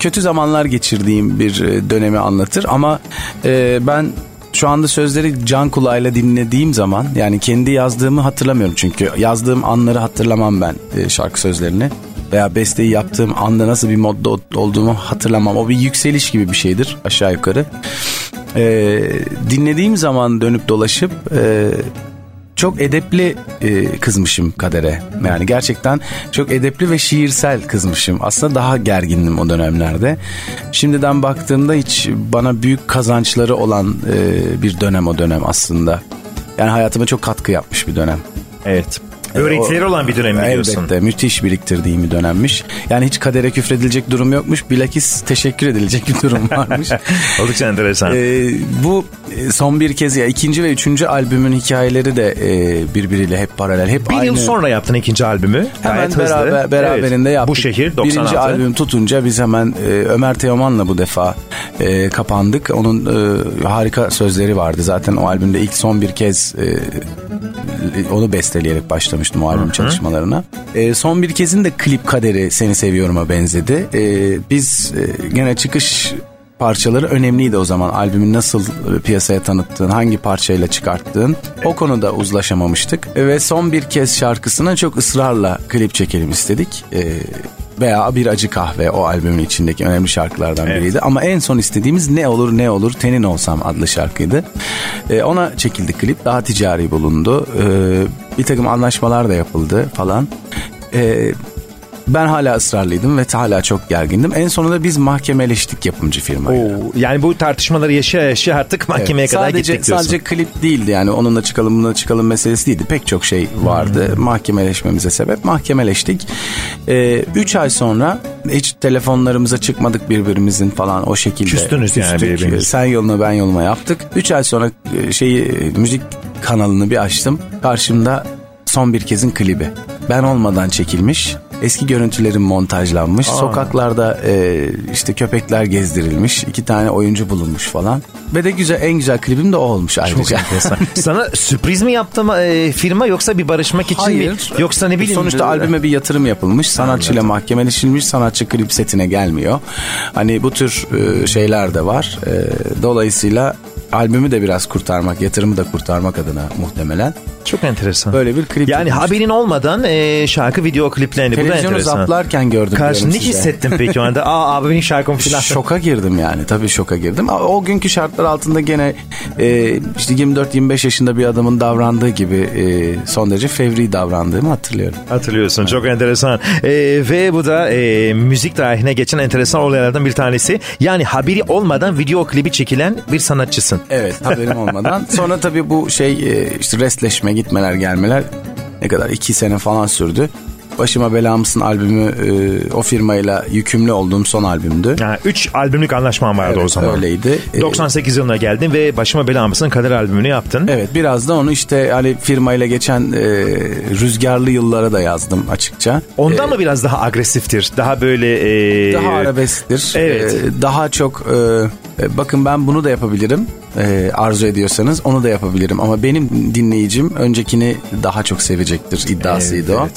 kötü zamanlar geçirdiğim bir e, dönemi anlatır ama e, ben şu anda sözleri can kulağıyla dinlediğim zaman yani kendi yazdığımı hatırlamıyorum çünkü yazdığım anları hatırlamam ben e, şarkı sözlerini veya besteyi yaptığım anda nasıl bir modda olduğumu hatırlamam. O bir yükseliş gibi bir şeydir aşağı yukarı. Ee, dinlediğim zaman dönüp dolaşıp e, çok edepli e, kızmışım kadere. Yani gerçekten çok edepli ve şiirsel kızmışım. Aslında daha gergindim o dönemlerde. Şimdiden baktığımda hiç bana büyük kazançları olan e, bir dönem o dönem aslında. Yani hayatıma çok katkı yapmış bir dönem. Evet. Öğretileri olan bir dönem biliyorsun. Elbette müthiş biriktirdiğim bir dönemmiş. Yani hiç kadere küfredilecek durum yokmuş. Bilakis teşekkür edilecek bir durum varmış. Oldukça enteresan. Ee, bu son bir kez ya ikinci ve üçüncü albümün hikayeleri de e, birbiriyle hep paralel. Hep bir aynı. yıl sonra yaptın ikinci albümü. Hemen Gayet beraber, hızlı. beraberinde Evet. yaptık. Bu şehir 96. Birinci albüm tutunca biz hemen e, Ömer Teoman'la bu defa e, kapandık. Onun e, harika sözleri vardı. Zaten o albümde ilk son bir kez e, onu besteleyerek başlamıştım o albüm çalışmalarına. E, son bir kezin de klip kaderi Seni Seviyorum'a benzedi. E, biz e, gene çıkış parçaları önemliydi o zaman. Albümü nasıl piyasaya tanıttığın, hangi parçayla çıkarttığın o konuda uzlaşamamıştık. Ve son bir kez şarkısına çok ısrarla klip çekelim istedik. E, veya Bir Acı Kahve o albümün içindeki önemli şarkılardan Evet. biriydi. Ama en son istediğimiz Ne Olur Ne Olur Tenin Olsam adlı şarkıydı. E, ona çekildi klip. Daha ticari bulundu. E, bir takım anlaşmalar da yapıldı falan. E, ben hala ısrarlıydım ve hala çok gergindim. En sonunda biz mahkemeleştik yapımcı firmayla. Oo, yani bu tartışmaları yaşa yaşa artık mahkemeye Evet, kadar sadece, gittik diyorsun. Sadece klip değildi yani onunla çıkalım bununla çıkalım meselesi değildi. Pek çok şey vardı Hmm. mahkemeleşmemize sebep. Mahkemeleştik. Ee, üç ay sonra hiç telefonlarımıza çıkmadık birbirimizin falan o şekilde. Küstünüz yani Küstük. Sen yoluna ben yoluma yaptık. Üç ay sonra e, şeyi e, müzik kanalını bir açtım. Karşımda son bir kezin klibi. Ben olmadan çekilmiş. Eski görüntülerim montajlanmış. Sokaklarda e, işte köpekler gezdirilmiş. iki tane oyuncu bulunmuş falan. Ve de güzel en güzel klibim de o olmuş Çok ayrıca. enteresan. Sana sürpriz mi yaptı e, firma yoksa bir barışmak için mi? Yoksa ne bileyim. Sonuçta albüme bir yatırım yapılmış. Sanatçıyla mahkemeleşilmiş. Sanatçı klip setine gelmiyor. Hani bu tür e, şeyler de var. E, dolayısıyla albümü de biraz kurtarmak, yatırımı da kurtarmak adına muhtemelen. Çok enteresan. Böyle bir klip Yani yapılmış. haberin olmadan e, şarkı video kliplerini. Televizyonu zaplarken gördüm. Karşı ne hissettin peki o anda? Aa abi benim şarkım falan. Şoka girdim yani tabii şoka girdim. O günkü şartlar altında gene e, işte 24-25 yaşında bir adamın davrandığı gibi e, son derece fevri davrandığımı hatırlıyorum. Hatırlıyorsun çok enteresan. Ee, ve bu da e, müzik tarihine geçen enteresan olaylardan bir tanesi. Yani haberi olmadan video klibi çekilen bir sanatçısın. Evet haberim olmadan. Sonra tabii bu şey e, işte restleşme gitmeler gelmeler ne kadar iki sene falan sürdü. Başıma Bela Mısın albümü e, o firmayla yükümlü olduğum son albümdü. Yani 3 albümlük anlaşman vardı Evet, o zaman. öyleydi. Ee, 98 yılına geldin ve Başıma Bela Mısın kader albümünü yaptın. Evet biraz da onu işte hani firmayla geçen e, rüzgarlı yıllara da yazdım açıkça. Ondan mı biraz daha agresiftir? Daha böyle... e, Daha arabesktir. Evet. Ee, daha çok e, e, bakın ben bunu da yapabilirim. E, arzu ediyorsanız onu da yapabilirim ama benim dinleyicim öncekini daha çok sevecektir iddiasıydı o. Evet,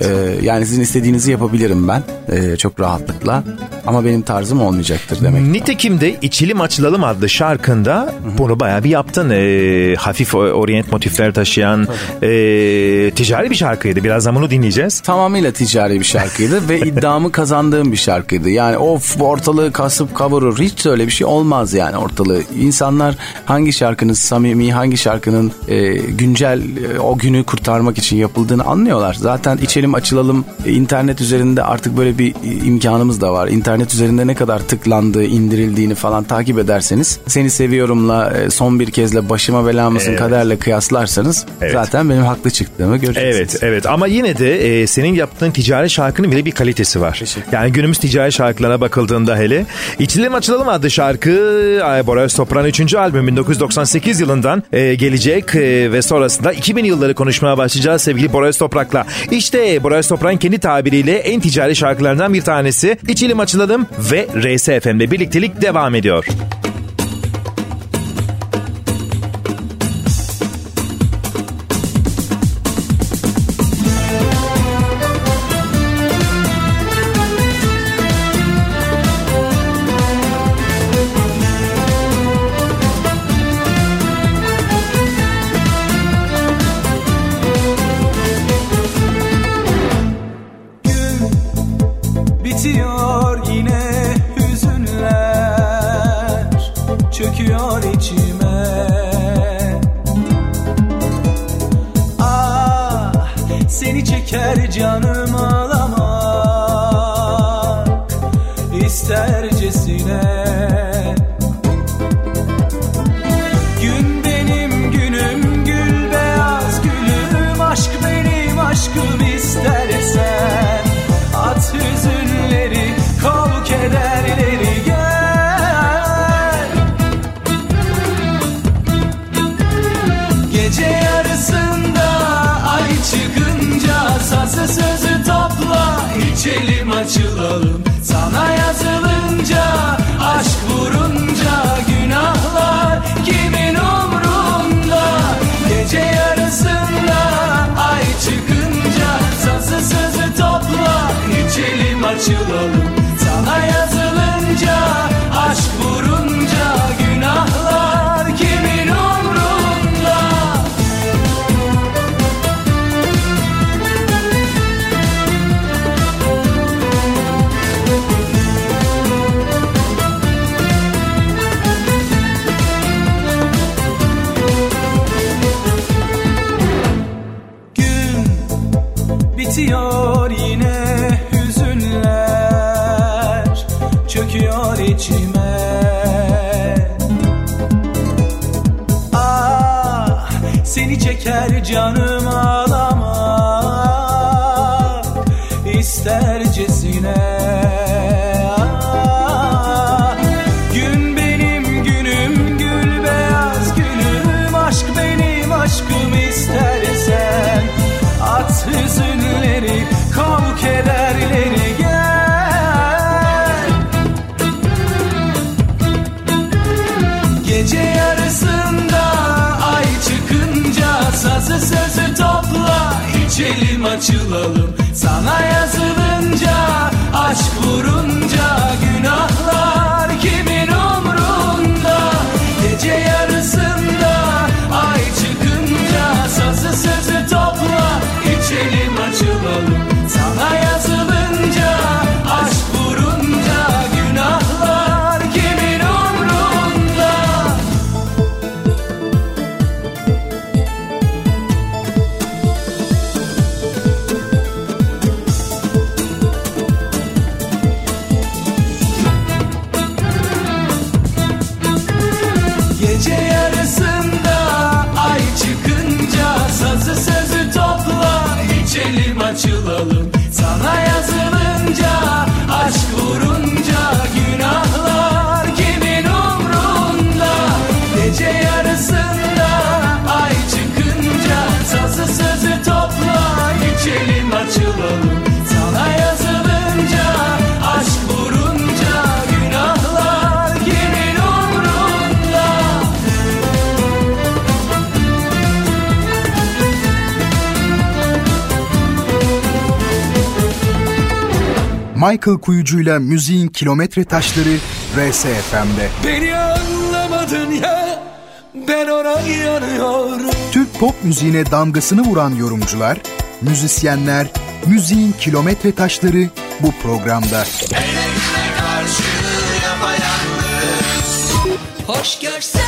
Ee, yani sizin istediğinizi yapabilirim ben e, çok rahatlıkla ama benim tarzım olmayacaktır demek. Nitekim de İçilim Açılalım adlı şarkında bunu bayağı bir yaptın. Ee, hafif orient motifler taşıyan ee, ticari bir şarkıydı. Birazdan bunu dinleyeceğiz. Tamamıyla ticari bir şarkıydı ve iddiamı kazandığım bir şarkıydı. Yani of ortalığı kasıp kavurur hiç öyle bir şey olmaz yani ortalığı. İnsanlar hangi şarkının samimi hangi şarkının e, güncel e, o günü kurtarmak için yapıldığını anlıyorlar. Zaten içelim açılalım e, internet üzerinde artık böyle bir e, imkanımız da var. İnternet üzerinde ne kadar tıklandığı indirildiğini falan takip ederseniz seni seviyorumla e, son bir kezde başıma bela mısın Evet. kaderle kıyaslarsanız Evet. zaten benim haklı çıktığımı göreceksiniz. Evet evet ama yine de e, senin yaptığın ticari şarkının bile bir kalitesi var. Yani günümüz ticari şarkılara bakıldığında hele. İçilim Açılalım adlı şarkı Ay, Bora Öztoprak'ın 3. albüm 1998 yılından e, gelecek e, ve sonrasında 2000 yılları konuşmaya başlayacağız sevgili Bora Öztoprak'la. İşte Bora Öztoprak'ın kendi tabiriyle en ticari şarkılarından bir tanesi İçilim Açılalım ve RSFM'de birliktelik devam ediyor. İçelim açılalım açılalım. Sana yazılınca Michael Kuyucu'yla müziğin kilometre taşları RSFM'de. Beni anlamadın ya Ben ona yanıyorum Türk pop müziğine damgasını vuran yorumcular, müzisyenler, müziğin kilometre taşları bu programda. Hoş görsen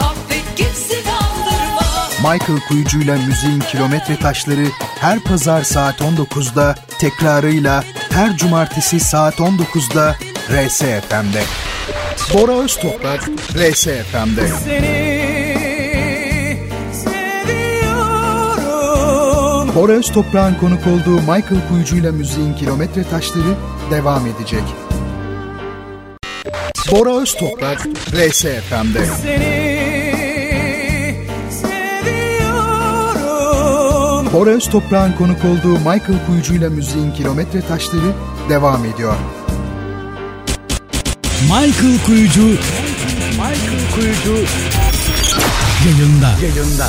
affet gitsin aldırma Michael Kuyucu'yla müziğin kilometre taşları her pazar saat 19'da, tekrarıyla her cumartesi saat 19'da RSFM'de. Bora Öztoprak, RSFM'de. Bora Öztoprak'ın konuk olduğu Michael Kuyucu'yla müziğin kilometre taşları devam edecek. Bora Öztoprak, RSFM'de. Seni Bora Öztoprak'ın konuk olduğu Michael Kuyucu'yla müziğin kilometre taşları devam ediyor. Michael Kuyucu Michael Kuyucu yayında. Yayında.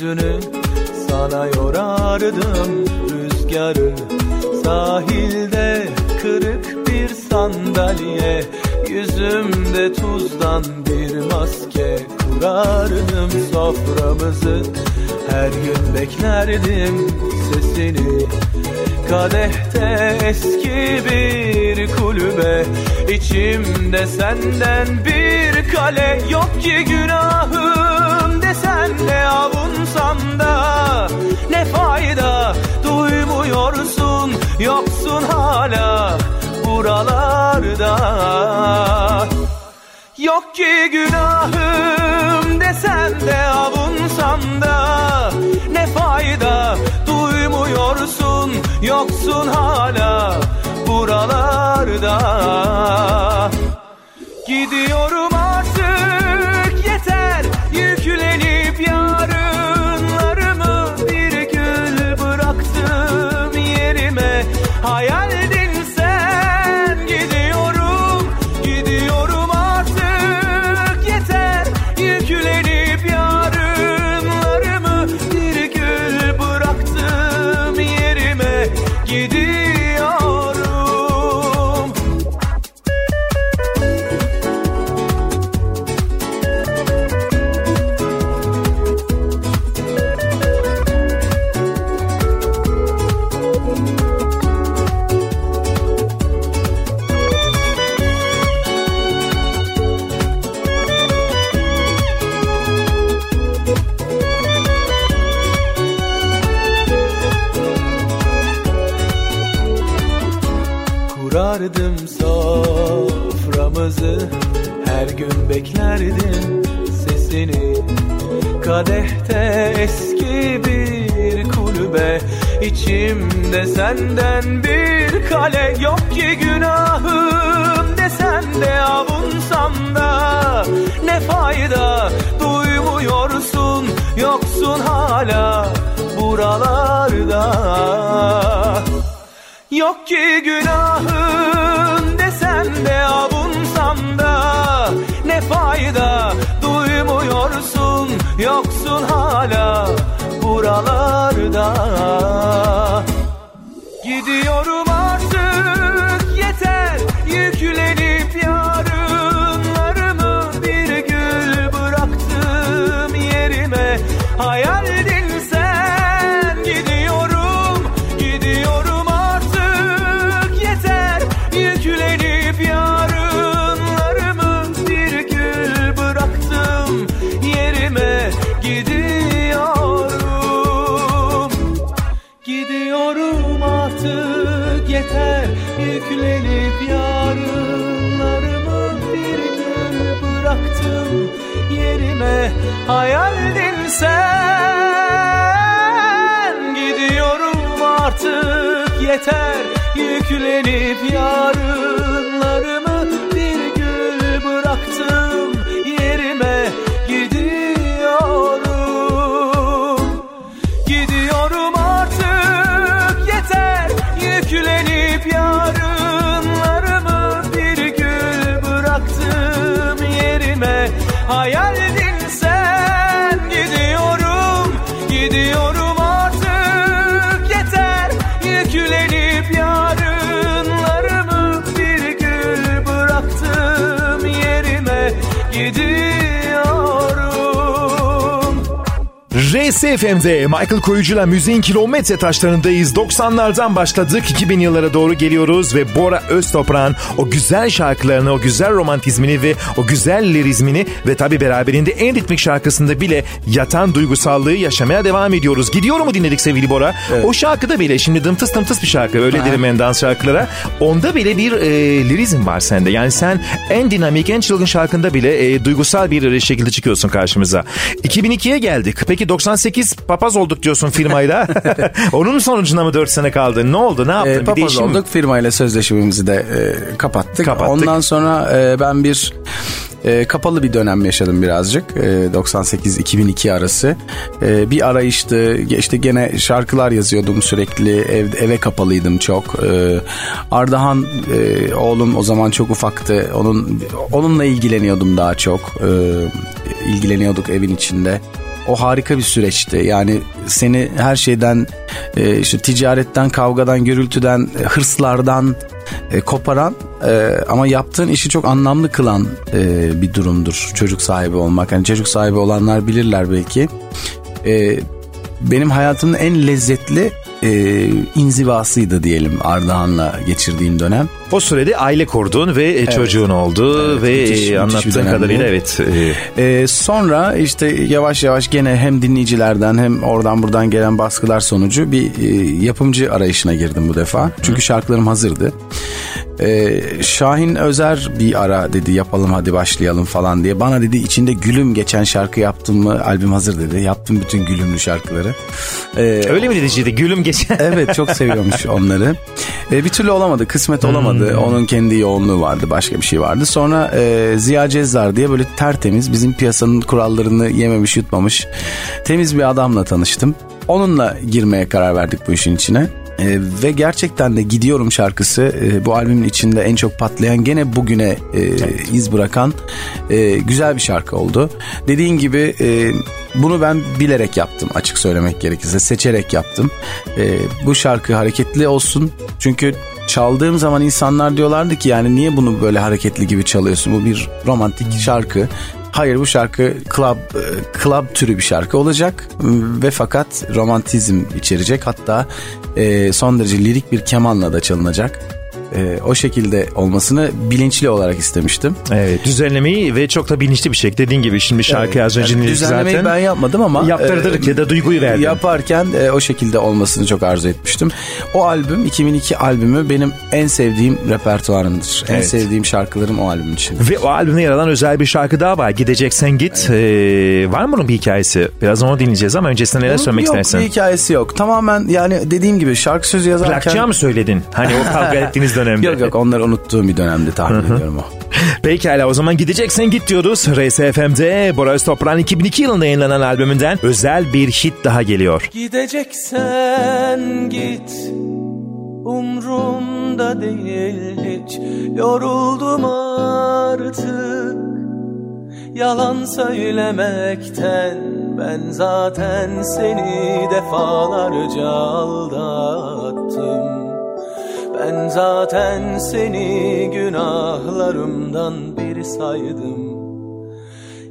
Gökyüzünü Sana yorardım rüzgarı Sahilde kırık bir sandalye Yüzümde tuzdan bir maske Kurardım soframızı Her gün beklerdim sesini Kadehte eski bir kulübe içimde senden bir kale Yok ki günahım Yok ki günahım desen de avunsam da Ne fayda? Duymuyorsun yoksun hala buralarda. Gidiyorum içimde senden bir kale Yok ki günahım desen de avunsam da Ne fayda? Duymuyorsun yoksun hala buralarda. Yok ki günahım desen de avunsam da Ne fayda? Duymuyorsun yoksun hala buralarda hayaldin sen. Gidiyorum artık. Yeter Yüklenip yarınlarımı bir gün bıraktım. Yerime gidiyorum. Gidiyorum artık. Yeter Yüklenip yarınlarımı bir gül bıraktım. Yerime Hayaldin RSFM'de Michael Koyucu'la müziğin kilometre taşlarındayız. 90'lardan başladık 2000 yıllara doğru geliyoruz ve Bora Öztoprak'ın o güzel şarkılarını, o güzel romantizmini ve o güzel lirizmini ve tabi beraberinde en ritmik şarkısında bile yatan duygusallığı yaşamaya devam ediyoruz. Gidiyor mu dinledik sevgili Bora? O şarkıda bile şimdi dımtıs dımtıs bir şarkı öyle derim ben dans şarkılara. Onda bile bir e, lirizm var sende. Yani sen en dinamik, en çılgın şarkında bile e, duygusal bir şekilde çıkıyorsun karşımıza. 2002'ye geldik. Peki 98 papaz olduk diyorsun firmayla. Onun sonucunda mı 4 sene kaldın? Ne oldu? Ne yaptın? E, bir papaz değişim mi? olduk firmayla sözleşmemizi de e, kapattık. Kapattık. Ondan sonra e, ben bir e, kapalı bir dönem yaşadım birazcık e, 98-2002 arası E, bir arayıştı işte gene şarkılar yazıyordum sürekli ev, eve kapalıydım çok E, Ardahan e, oğlum o zaman çok ufaktı onun onunla ilgileniyordum daha çok E, ilgileniyorduk evin içinde o harika bir süreçti. Yani seni her şeyden e, işte ticaretten, kavgadan, gürültüden, e, hırslardan e, koparan e, ama yaptığın işi çok anlamlı kılan e, bir durumdur çocuk sahibi olmak. Yani çocuk sahibi olanlar bilirler belki. E, benim hayatımın en lezzetli e, inzivasıydı diyelim Ardahan'la geçirdiğim dönem. O sürede aile kurdun ve e, çocuğun oldu Evet, ve müthiş- müthiş anlattığın kadarıyla evet. e, Ee, sonra işte yavaş yavaş gene hem dinleyicilerden hem oradan buradan gelen baskılar sonucu bir e, yapımcı arayışına girdim bu defa. Çünkü şarkılarım hazırdı. Ee, Şahin Özer bir ara dedi yapalım hadi başlayalım falan diye. Bana dedi içinde gülüm geçen şarkı yaptın mı albüm hazır dedi. Yaptım bütün gülümlü şarkıları. Ee, öyle mi dediciydi? Gülüm geçen. Evet çok seviyormuş onları. E, bir türlü olamadı kısmet olamadı. Onun kendi yoğunluğu vardı başka bir şey vardı. Sonra e, Ziya Cezzar diye böyle tertemiz bizim piyasanın kurallarını yememiş yutmamış temiz bir adamla tanıştım. Onunla girmeye karar verdik bu işin içine. E, ve gerçekten de Gidiyorum şarkısı e, bu albümün içinde en çok patlayan gene bugüne e, iz bırakan e, güzel bir şarkı oldu. Dediğin gibi e, bunu ben bilerek yaptım açık söylemek gerekirse seçerek yaptım. E, bu şarkı hareketli olsun çünkü çaldığım zaman insanlar diyorlardı ki yani niye bunu böyle hareketli gibi çalıyorsun bu bir romantik şarkı. Hayır bu şarkı club e, club türü bir şarkı olacak ve fakat romantizm içerecek hatta e, son derece lirik bir kemanla da çalınacak. E, o şekilde olmasını bilinçli olarak istemiştim. Evet düzenlemeyi ve çok da bilinçli bir şey. Dediğin gibi şimdi şarkıyı az önce Yani düzenlemeyi zaten. ben yapmadım ama Yaptırdık ya da duyguyu verdin. Yaparken e, o şekilde olmasını çok arzu etmiştim. O albüm 2002 albümü benim en sevdiğim repertuarımdır. En Evet. sevdiğim şarkılarım o albüm için. Ve o albümde yer alan özel bir şarkı daha var. Gideceksen git. Ee, var mı bunun bir hikayesi? Biraz onu dinleyeceğiz ama öncesinde neler söylemek yok, istersin? bir hikayesi yok. Tamamen yani dediğim gibi şarkı sözü yazarken... Plakçıya mı söyledin? Hani o kavga ettiğiniz dönemde. Yok yok onları unuttuğum bir dönemde tahmin ediyorum o. Pekala o zaman gideceksen git diyoruz. RSFM'de Bora Öztoprak'ın 2002 yılında yayınlanan albümünden özel bir hit daha geliyor. Gideceksen git Umrumda değil hiç Yoruldum artık Yalan söylemekten Ben zaten seni defalarca aldattım Ben zaten seni günahlarımdan biri saydım.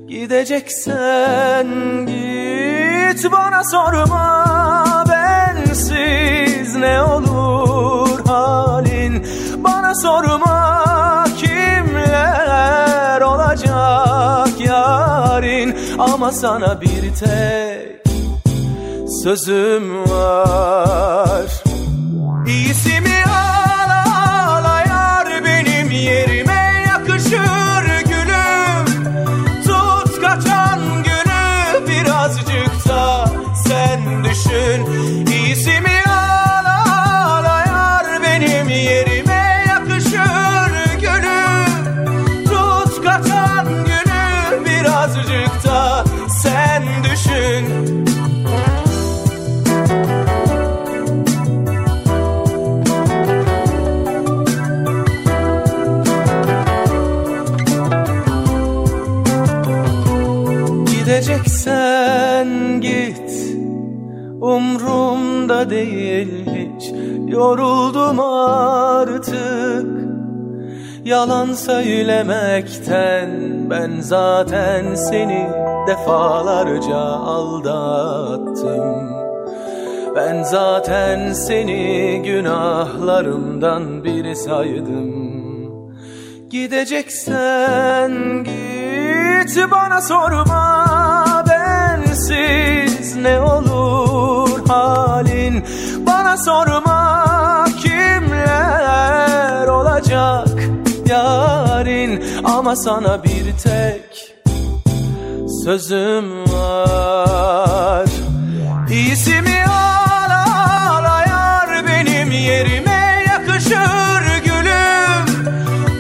Gideceksen git bana sorma bensiz ne olur halin. Bana sorma kimler olacak yarın Ama sana bir tek sözüm var İyisi mi Gideceksen Umrumda değil hiç. Yoruldum artık. Yalan söylemekten Ben zaten seni Defalarca aldattım. Ben zaten seni Günahlarımdan biri saydım. Gideceksen git bana sorma bensiz ne olur sorma kimler olacak yarın. Ama sana bir tek sözüm var. İyisi mi al ayar benim yerime yakışır gülüm.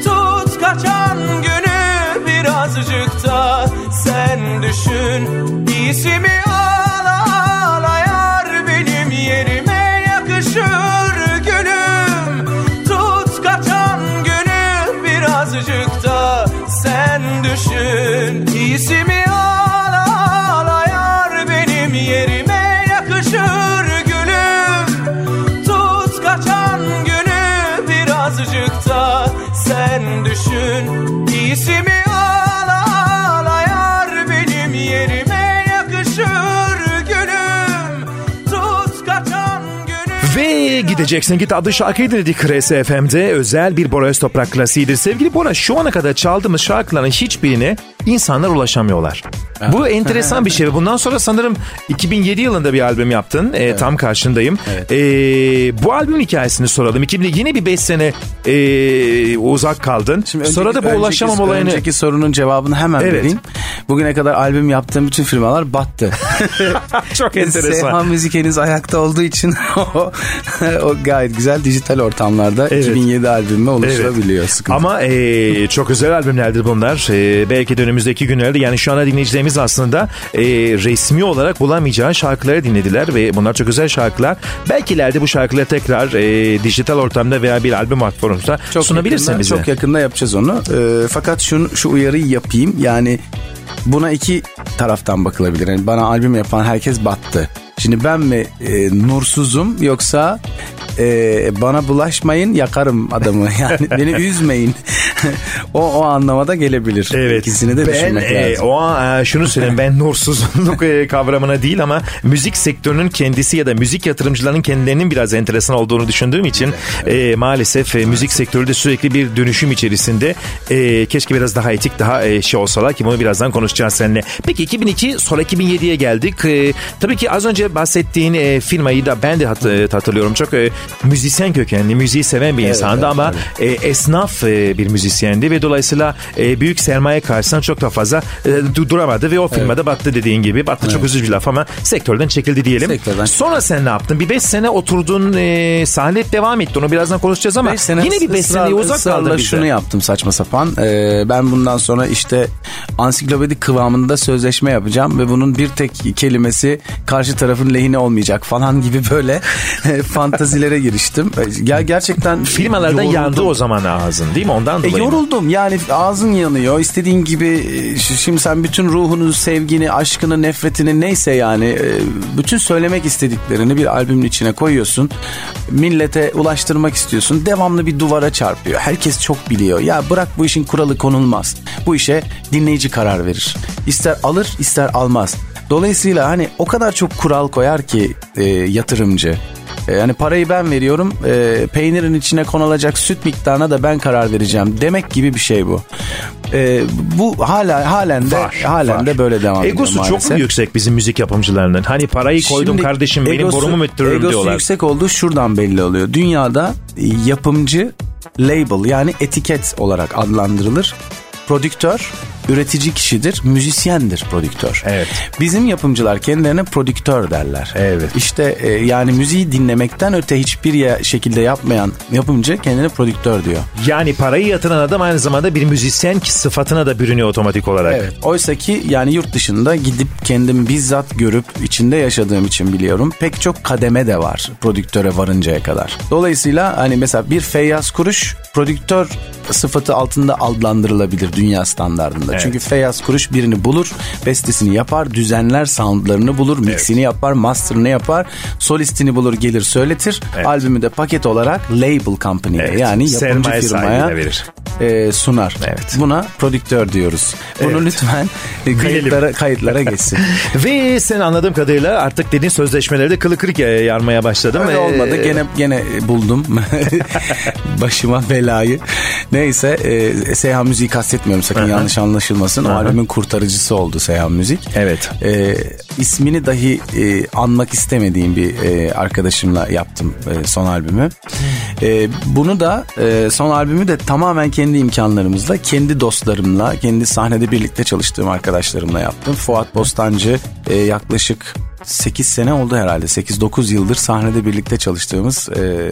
Tut kaçan günü birazcık da sen düşün. İyisi mi Gideceksin git adlı şarkıyı dinledik Kres özel bir Bora Öztoprak klasiğidir. Sevgili Bora şu ana kadar çaldığımız şarkıların hiçbirine insanlar ulaşamıyorlar. Bu enteresan bir şey. Bundan sonra sanırım 2007 yılında bir albüm yaptın. Ee, Tam karşındayım. Ee, bu albümün hikayesini soralım. 2000 yine bir 5 sene ee, uzak kaldın. Şimdi sonra da bu önceki- ulaşamam önceki- olayını... Önceki sorunun cevabını hemen Evet. vereyim. Bugüne kadar albüm yaptığım bütün firmalar battı. Çok enteresan. Seyhan Müzik henüz ayakta olduğu için o, o gayet güzel dijital ortamlarda Evet. 2007 albümüme ulaşılabiliyor. Sıkıntı. Ama e, çok özel albümlerdir bunlar. E, belki de önümüzdeki günlerde yani şu anda dinleyicilerimiz aslında e, resmi olarak bulamayacağı şarkıları dinlediler ve bunlar çok özel şarkılar. Belki ileride bu şarkıları tekrar e, dijital ortamda veya bir albüm platformunda sunabilirsin yakında, bize. Çok yakında yapacağız onu. Ee, fakat şunu, şu uyarıyı yapayım. Yani buna iki taraftan bakılabilir. Yani bana albüm yapan herkes battı. Şimdi ben mi e, nursuzum yoksa e, bana bulaşmayın yakarım adamı. Yani beni üzmeyin. o o anlamada gelebilir. Evet. İkisini de ben, düşünmek e, lazım. o an, e, şunu söyleyeyim ben nursuzluk e, kavramına değil ama müzik sektörünün kendisi ya da müzik yatırımcılarının kendilerinin biraz enteresan olduğunu düşündüğüm için e, maalesef e, müzik sektörü de sürekli bir dönüşüm içerisinde e, keşke biraz daha etik daha e, şey olsalar ki bunu birazdan konuşacağız seninle. Peki 2002 sonra 2007'ye geldik. E, tabii ki az önce bahsettiğin e, firmayı da ben de hat- e, hatırlıyorum. Çok e, müzisyen kökenli, müziği seven bir insandı evet, ama e, esnaf e, bir müzisyendi ve dolayısıyla e, büyük sermaye karşısında çok da fazla e, du- duramadı ve o firmada battı dediğin gibi. Battı çok üzücü bir laf ama sektörden çekildi diyelim. Sektörden Sonra sen ne yaptın? Bir 5 sene oturdun e, sahne hep devam etti. Onu birazdan konuşacağız ama Beş sene yine bir 5 seneye uzak bize. şunu yaptım saçma sapan. Ee, ben bundan sonra işte ansiklopedik kıvamında sözleşme yapacağım ve bunun bir tek kelimesi karşı tarafın lehine olmayacak falan gibi böyle fantazilere giriştim. Ya gerçekten Firmalardan yoruldum. yandı o zaman ağzın değil mi? Ondan E, dolayı. mı? yoruldum yani ağzın yanıyor istediğin gibi e, şimdi sen bütün ruhunu sevgini aşkını nefretini neyse yani e, bütün söylemek istediklerini bir albümün içine koyuyorsun millete ulaştırmak istiyorsun devamlı bir duvara çarpıyor herkes çok biliyor ya bırak bu işin kuralı konulmaz bu işe dinleyici karar verir ister alır ister almaz dolayısıyla hani o kadar çok kural koyar ki e, yatırımcı e, Yani parayı ben veriyorum, e, peynirin içine konulacak süt miktarına da ben karar vereceğim demek gibi bir şey bu. E, bu hala halen de Var, halen var. de böyle devam ediyor Egosu çok maalesef. mu yüksek bizim müzik yapımcılarının? Hani parayı koydum Şimdi kardeşim benim egosu- borumu öttürürüm egosu diyorlar. yüksek olduğu şuradan belli oluyor. Dünyada e, yapımcı label yani etiket olarak adlandırılır. Prodüktör üretici kişidir, müzisyendir prodüktör. Evet. Bizim yapımcılar kendilerine prodüktör derler. Evet. İşte e, yani müziği dinlemekten öte hiçbir ya- şekilde yapmayan yapımcı kendine prodüktör diyor. Yani parayı yatıran adam aynı zamanda bir müzisyen ki sıfatına da bürünüyor otomatik olarak. Evet. Oysa ki yani yurt dışında gidip kendim bizzat görüp içinde yaşadığım için biliyorum. Pek çok kademe de var prodüktöre varıncaya kadar. Dolayısıyla hani mesela bir Feyyaz Kuruş prodüktör sıfatı altında adlandırılabilir dünya standartında. Evet. Çünkü Feyyaz Kuruş birini bulur, bestesini yapar, düzenler, soundlarını bulur, mixini yapar, master'ını yapar, solistini bulur, gelir söyletir. Evet. Albümü de paket olarak label company'ye Evet. yani yapımcı Sermaye firmaya verir. e, sunar. Evet. Buna prodüktör diyoruz. Bunu Evet. lütfen e, kayıtlara, kayıtlara geçsin. Ve sen anladığım kadarıyla artık dediğin sözleşmeleri de kılı kırık yarmaya başladın. Öyle Ve- olmadı. Gene gene buldum başıma belayı. Neyse e, Seyhan Müziği kastetmiyorum sakın yanlış anlaşılmasın. O albümün kurtarıcısı oldu Seyhan Müzik. Evet. E, ismini dahi e, anmak istemediğim bir e, arkadaşımla yaptım e, son albümü. E, bunu da e, son albümü de tamamen kendi imkanlarımızla, kendi dostlarımla, kendi sahnede birlikte çalıştığım arkadaşlarımla yaptım. Fuat Bostancı e, yaklaşık 8 sene oldu herhalde. 8-9 yıldır sahnede birlikte çalıştığımız e,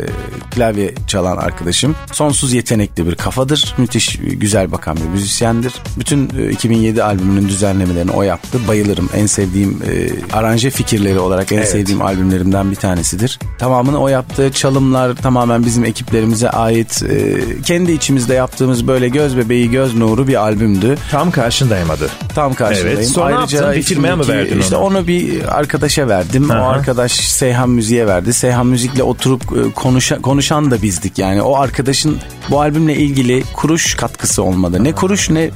klavye çalan arkadaşım. Sonsuz yetenekli bir kafadır. Müthiş e, güzel bakan bir müzisyendir. Bütün e, 2007 albümünün düzenlemelerini o yaptı. Bayılırım. En sevdiğim e, aranje fikirleri olarak en sevdiğim albümlerimden bir tanesidir. Tamamını o yaptı. Çalımlar tamamen bizim ekiplerimize ait. E, kendi içimizde yaptığımız böyle göz bebeği göz nuru bir albümdü. Tam karşındayım adı. Tam karşındayım. Evet, sonra ne yaptın? Mı içindeki- verdin İşte onu? onu bir arkadaşa verdim. Aha. O arkadaş Seyhan Müziğe verdi. Seyhan Müzik'le oturup e, konuşa, konuşan da bizdik. Yani o arkadaşın bu albümle ilgili kuruş katkısı olmadı. Ne kuruş ne e,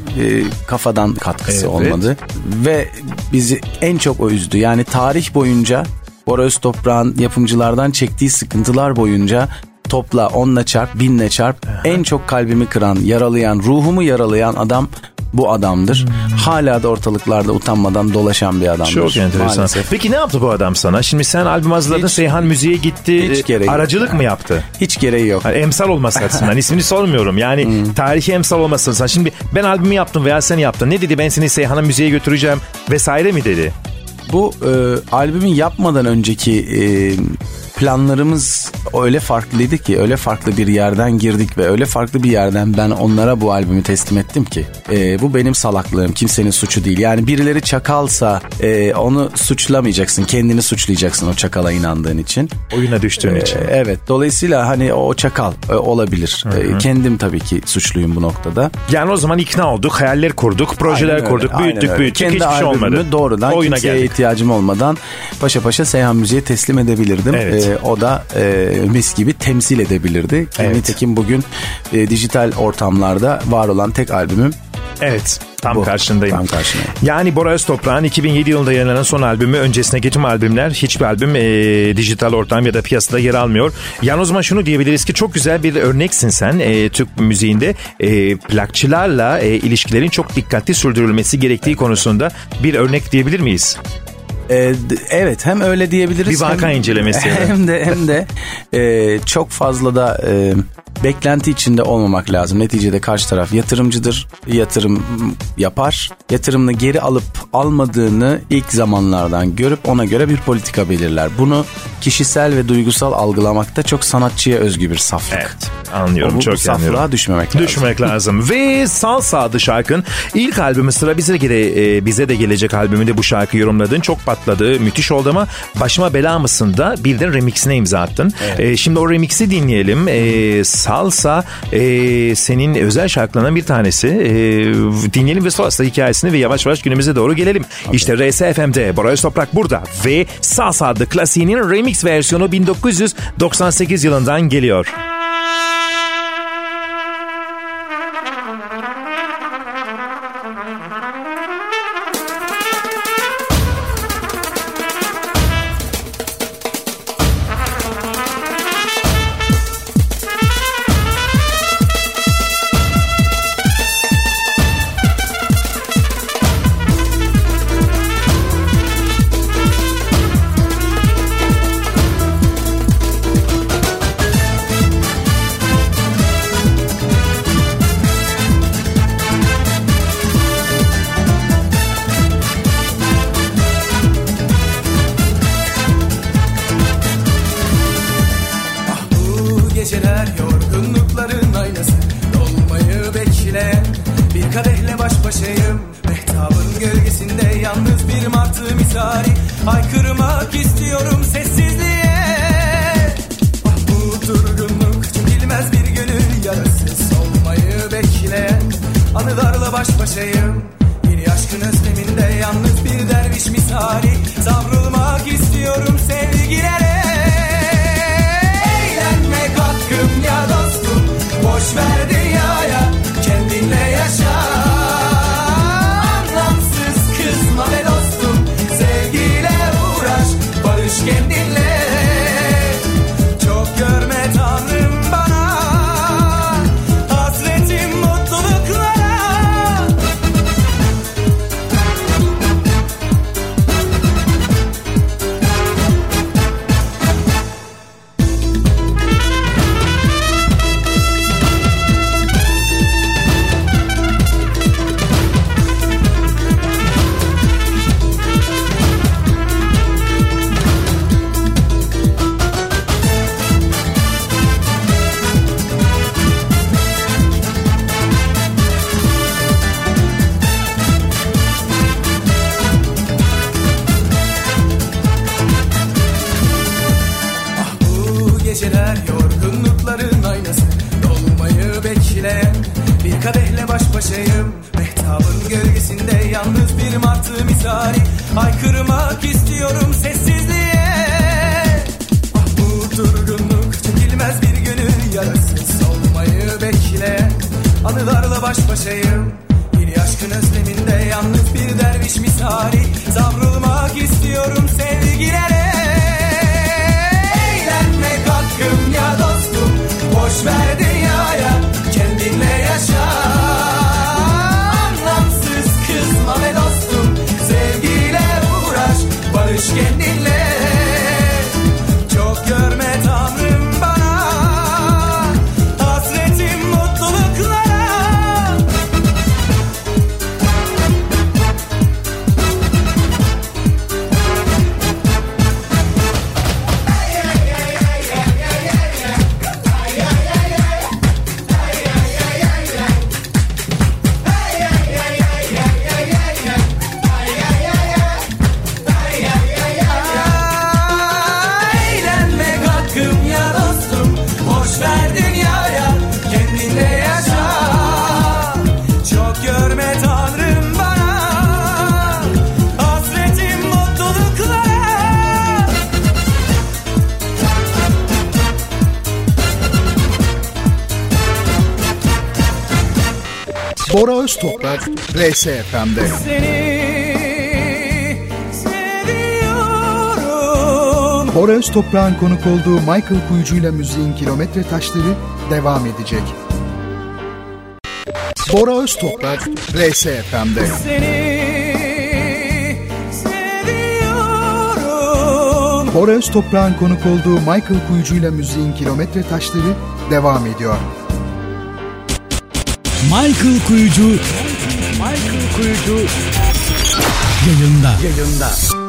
kafadan katkısı Evet. olmadı. Ve bizi en çok o üzdü. Yani tarih boyunca Bora Öztoprak'ın yapımcılardan çektiği sıkıntılar boyunca topla onla çarp binle çarp en çok kalbimi kıran yaralayan ruhumu yaralayan adam bu adamdır. Hala da ortalıklarda utanmadan dolaşan bir adamdır. Çok enteresan. Maalesef. Peki ne yaptı bu adam sana? Şimdi sen albüm hazırladın, Hiç- Seyhan Müziğe gitti. hiç e, gereği yok. Aracılık mı yaptı? Hiç gereği yok. Hani emsal olması açısından ismini sormuyorum. Yani Hmm. tarihi emsal olması açısından. Şimdi ben albümü yaptım veya sen yaptın. Ne dedi ben seni Seyhan'a müziğe götüreceğim vesaire mi dedi? Bu e, albümü yapmadan önceki e, planlarımız öyle farklıydı ki öyle farklı bir yerden girdik ve öyle farklı bir yerden ben onlara bu albümü teslim ettim ki e, bu benim salaklığım kimsenin suçu değil yani birileri çakalsa e, onu suçlamayacaksın kendini suçlayacaksın o çakala inandığın için Oyuna düştüğün için. E, evet dolayısıyla hani o çakal e, olabilir E, kendim tabii ki suçluyum bu noktada Yani o zaman ikna olduk, hayaller kurduk, projeler Aynen kurduk, büyüttük büyüttük Kendi hiçbir şey olmadı. doğrudan Oyuna kimseye geldik. ihtiyacım olmadan paşa paşa Seyhan Müziğe teslim edebilirdim. Evet. Ee, o da e, mis gibi temsil edebilirdi. Evet. Nitekim bugün e, dijital ortamlarda var olan tek albümüm Evet, tam Bu. karşındayım. Tam karşındayım. Yani Bora Öztoprak'ın 2007 yılında yayınlanan son albümü öncesindeki tüm albümler hiçbir albüm e, dijital ortam ya da piyasada yer almıyor. Yani o zaman şunu diyebiliriz ki çok güzel bir örneksin sen e, Türk müziğinde e, plakçılarla e, ilişkilerin çok dikkatli sürdürülmesi gerektiği konusunda bir örnek diyebilir miyiz? E, evet hem öyle diyebiliriz. Bir vaka hem- incelemesi. Hem de hem de e, çok fazla da e, beklenti içinde olmamak lazım. Neticede karşı taraf yatırımcıdır. Yatırım yapar. Yatırımını geri alıp almadığını ilk zamanlardan görüp ona göre bir politika belirler. Bunu kişisel ve duygusal algılamakta çok sanatçıya özgü bir saflık. Evet, anlıyorum Bu- bu çok iyi saflığa anlıyorum. düşmemek lazım. Düşmemek lazım. Ve Salsa adlı şarkın ilk albümü sıra bize gele, e, bize de gelecek albümünde bu şarkı yorumladın. Çok patladı, müthiş oldu ama Başıma Bela mısın da bir de remixine imza attın. E, şimdi o remixi dinleyelim. E, Salsa e, senin özel şarkılarından bir tanesi. E, dinleyelim ve sonrasında hikayesini ve yavaş yavaş günümüze doğru gelelim. İşte RSFM'de Bora Öztoprak burada ve Salsa adlı klasiğinin remix versiyonu 1998 yılından geliyor. Toz Toprak RSFM'de. Horaz Toprak'ın konuk olduğu Michael Kuyucu ile müziğin kilometre taşları devam edecek. Bora Öztoprak, RSFM'de. Bora Öztoprak'ın konuk olduğu Michael Kuyucu ile müziğin kilometre taşları devam ediyor. Michael Kuyucu Michael Kuyucu yayında. yayında.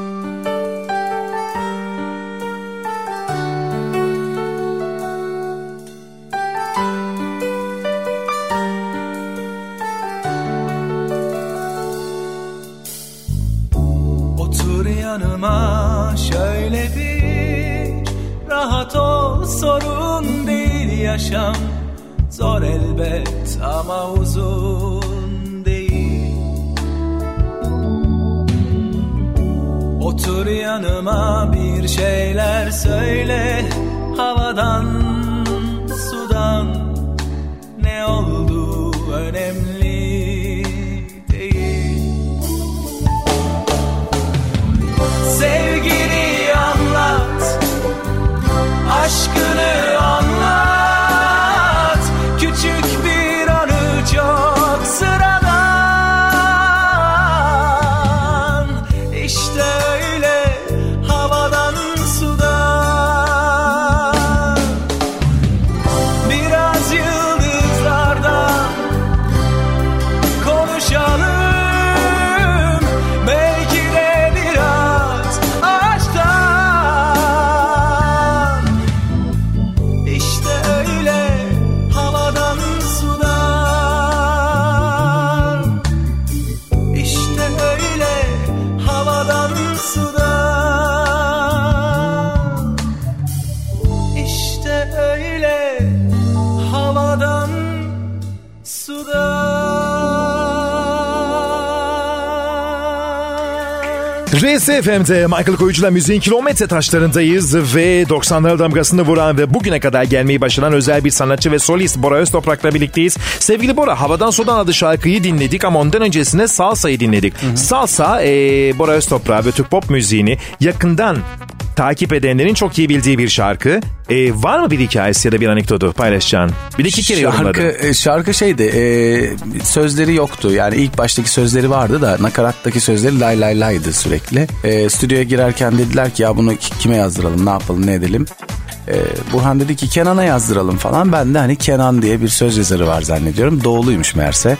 RSFM'de Michael Koyucu'la müziğin kilometre taşlarındayız ve 90'lar damgasını vuran ve bugüne kadar gelmeyi başaran özel bir sanatçı ve solist Bora Öztoprak'la birlikteyiz. Sevgili Bora, Havadan Sudan adı şarkıyı dinledik ama ondan öncesinde Salsa'yı dinledik. Hı hı. Salsa, e, Bora Öztoprak ve Türk pop müziğini yakından takip edenlerin çok iyi bildiği bir şarkı. Ee, var mı bir hikayesi ya da bir anekdotu paylaşacağın? Bir de iki kere şarkı, yorumladım. e, Şarkı şeydi e, sözleri yoktu. Yani ilk baştaki sözleri vardı da nakarattaki sözleri lay lay laydı sürekli. E, stüdyoya girerken dediler ki ya bunu kime yazdıralım ne yapalım ne edelim. E, Burhan dedi ki Kenan'a yazdıralım falan. Ben de hani Kenan diye bir söz yazarı var zannediyorum. Doğuluymuş meğerse.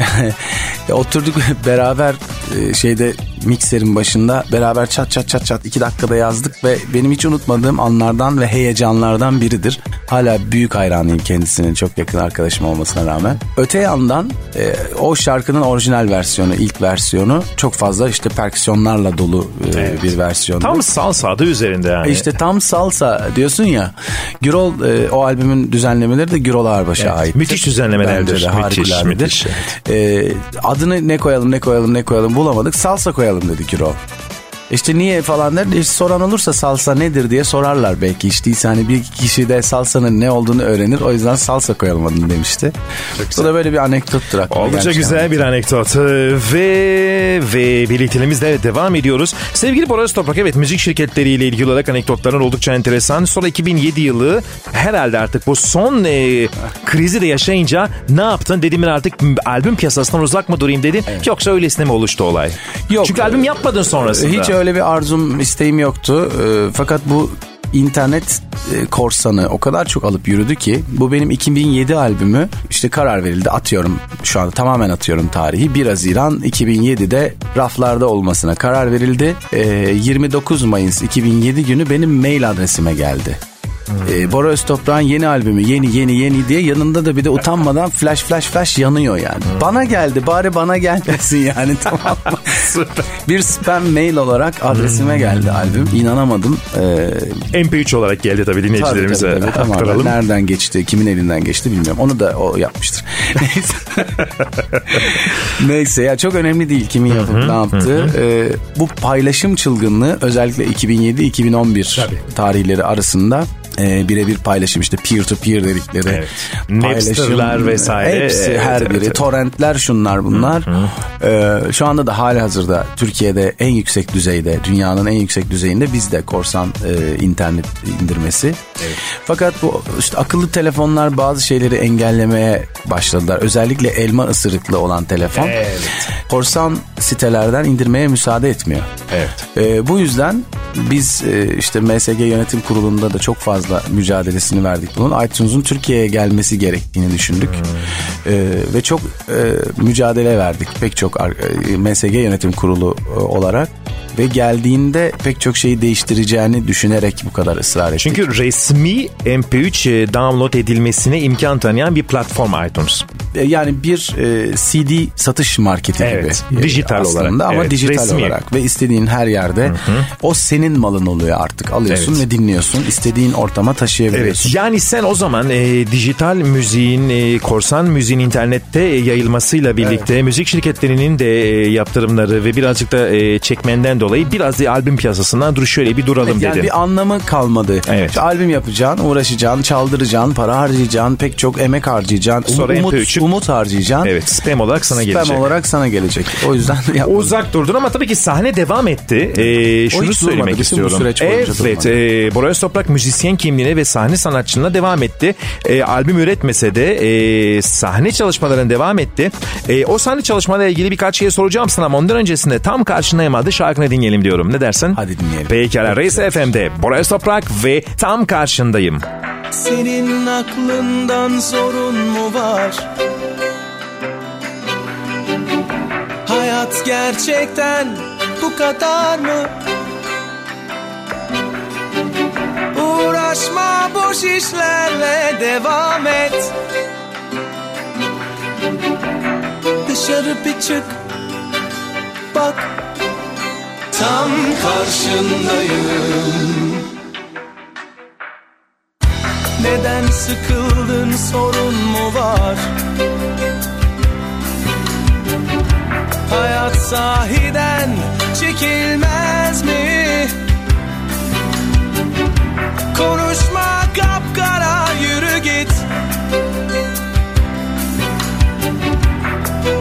Oturduk beraber e, şeyde mikserin başında beraber çat çat çat çat iki dakikada yazdık ve benim hiç unutmadığım anlardan ve heyecanlardan biridir. Hala büyük hayranıyım kendisinin çok yakın arkadaşım olmasına rağmen. Öte yandan e, o şarkının orijinal versiyonu, ilk versiyonu çok fazla işte perküsyonlarla dolu e, evet. bir versiyon. Tam salsa adı üzerinde yani. İşte tam salsa diyorsun ya. Gürol e, o albümün düzenlemeleri de Gürol Ağırbaş'a evet, ait. Müthiş düzenlemelerdir. De, müthiş, müthiş. Evet. E, adını ne koyalım ne koyalım ne koyalım bulamadık. Salsa koyalım dedi Gürol. İşte niye falan der. İşte soran olursa salsa nedir diye sorarlar belki. İşte hani bir kişi de salsanın ne olduğunu öğrenir. O yüzden salsa koyalım adını demişti. Bu da böyle bir anekdottur. Oldukça güzel anekdot. bir anekdot. Ve ve birlikteliğimizle devam ediyoruz. Sevgili Boris Toprak evet müzik şirketleriyle ilgili olarak anekdotların oldukça enteresan. Sonra 2007 yılı herhalde artık bu son e, krizi de yaşayınca ne yaptın? Dedim ben artık albüm piyasasından uzak mı durayım dedin. Evet. Yoksa öylesine mi oluştu olay? Yok. Çünkü albüm yapmadın sonrasında. Hiç öyle bir arzum, isteğim yoktu. E, fakat bu internet e, korsanı o kadar çok alıp yürüdü ki bu benim 2007 albümü işte karar verildi atıyorum şu anda tamamen atıyorum tarihi 1 Haziran 2007'de raflarda olmasına karar verildi. E, 29 Mayıs 2007 günü benim mail adresime geldi. Hmm. E, Bora Öztoprak'ın yeni albümü yeni yeni yeni diye yanında da bir de utanmadan flash flash flash yanıyor yani. Hmm. Bana geldi bari bana gelmesin yani tamam mı? bir spam mail olarak adresime geldi albüm. İnanamadım. Ee, MP3 olarak geldi tabii dinleyicilerimize tabii, tabii, tabii, aktaralım. Nereden geçti, kimin elinden geçti bilmiyorum. Onu da o yapmıştır. Neyse. Neyse ya çok önemli değil kimin yapıp ne yaptığı. Ee, bu paylaşım çılgınlığı özellikle 2007-2011 tarihleri arasında e, birebir paylaşım işte peer to peer dedikleri evet. paylaşımlar vesaire hepsi evet, her biri evet. torrentler şunlar bunlar ee, şu anda da hali hazırda Türkiye'de en yüksek düzeyde dünyanın en yüksek düzeyinde bizde korsan e, internet indirmesi evet. fakat bu işte akıllı telefonlar bazı şeyleri engellemeye başladılar özellikle elma ısırıklı olan telefon evet. korsan sitelerden indirmeye müsaade etmiyor evet. ee, bu yüzden biz e, işte MSG yönetim kurulunda da çok fazla fazla mücadelesini verdik bunun. iTunes'un Türkiye'ye gelmesi gerektiğini düşündük. Hmm. E, ve çok e, mücadele verdik pek çok e, MSG yönetim kurulu e, olarak ve geldiğinde pek çok şeyi değiştireceğini düşünerek bu kadar ısrar ettik. Çünkü resmi MP3 e, download edilmesine imkan tanıyan bir platform iTunes. E, yani bir e, CD satış marketi evet, gibi. Dijital aslında olarak. ama evet, dijital resmi. olarak ve istediğin her yerde Hı-hı. o senin malın oluyor artık. Alıyorsun evet. ve dinliyorsun. İstediğin ortama taşıyabiliyorsun. Evet. Yani sen o zaman e, dijital müziğin, e, korsan müziğin internette yayılmasıyla birlikte evet. müzik şirketlerinin de e, yaptırımları ve birazcık da e, çekmenden dolayı biraz da albüm piyasasından dur şöyle bir duralım evet, yani dedim. bir anlamı kalmadı. Evet. İşte albüm yapacaksın, uğraşacaksın, çaldıracaksın, para harcayacaksın, pek çok emek harcayacaksın. Sonra umut, MP3'ü, umut harcayacaksın. Evet spam olarak sana spam gelecek. Spam olarak sana gelecek. O yüzden yapmadım. Uzak durdun ama tabii ki sahne devam etti. Ee, şunu söylemek durmadı. istiyorum. Evet, e, Boris Toprak müzisyen kimliğine ve sahne sanatçılığına devam etti. E, albüm üretmese de e, sahne çalışmalarına devam etti. E, o sahne çalışmalarıyla ilgili birkaç şey soracağım sana ama ondan öncesinde tam karşındayım adı şarkını dinleyelim diyorum. Ne dersin? Hadi dinleyelim. Pekala Reis FM'de Boris Toprak ve tam karşındayım. Senin aklından sorun mu var? Hayat gerçekten bu kadar mı? Uğraşma boş işlerle devam et Dışarı bir çık Bak Tam karşındayım Neden sıkıldın sorun mu var? Hayat sahiden çek çekilmez mi? Konuşma kapkara yürü git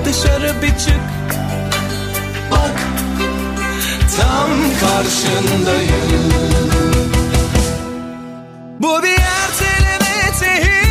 Dışarı bir çık tam karşındayım. Bu bir erteleme tehir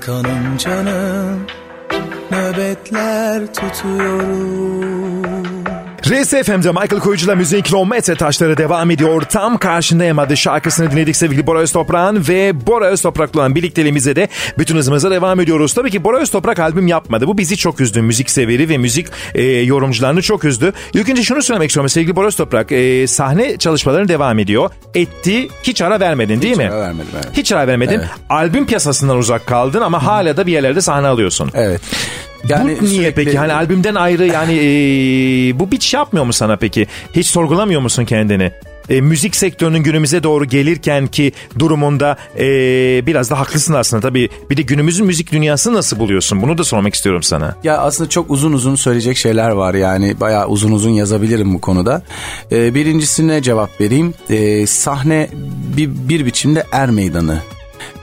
Ötekinde kanım canım Nöbetler tutuyorum RSFM'de Michael Koyucu'la müziğin kilometre taşları devam ediyor. Tam karşındayım adı şarkısını dinledik sevgili Bora Öztoprak'ın ve Bora Öztoprak'la olan birlikteliğimize de bütün hızımıza devam ediyoruz. Tabii ki Bora Öztoprak albüm yapmadı. Bu bizi çok üzdü. Müzik severi ve müzik e, yorumcularını çok üzdü. İlk önce şunu söylemek istiyorum sevgili Bora Öztoprak. E, sahne çalışmaların devam ediyor. Etti. Hiç ara vermedin değil Hiç mi? ara vermedim, evet. Hiç ara vermedin. Evet. Albüm piyasasından uzak kaldın ama hala da bir yerlerde sahne alıyorsun. Evet. Bu niye sürekli- peki? Hani albümden ayrı yani e, bu bir şey yapmıyor mu sana peki? Hiç sorgulamıyor musun kendini? E, müzik sektörünün günümüze doğru gelirken ki durumunda e, biraz da haklısın aslında tabii. Bir de günümüzün müzik dünyasını nasıl buluyorsun? Bunu da sormak istiyorum sana. Ya aslında çok uzun uzun söyleyecek şeyler var yani bayağı uzun uzun yazabilirim bu konuda. Ee, birincisine cevap vereyim. Ee, sahne bir, bir biçimde er meydanı.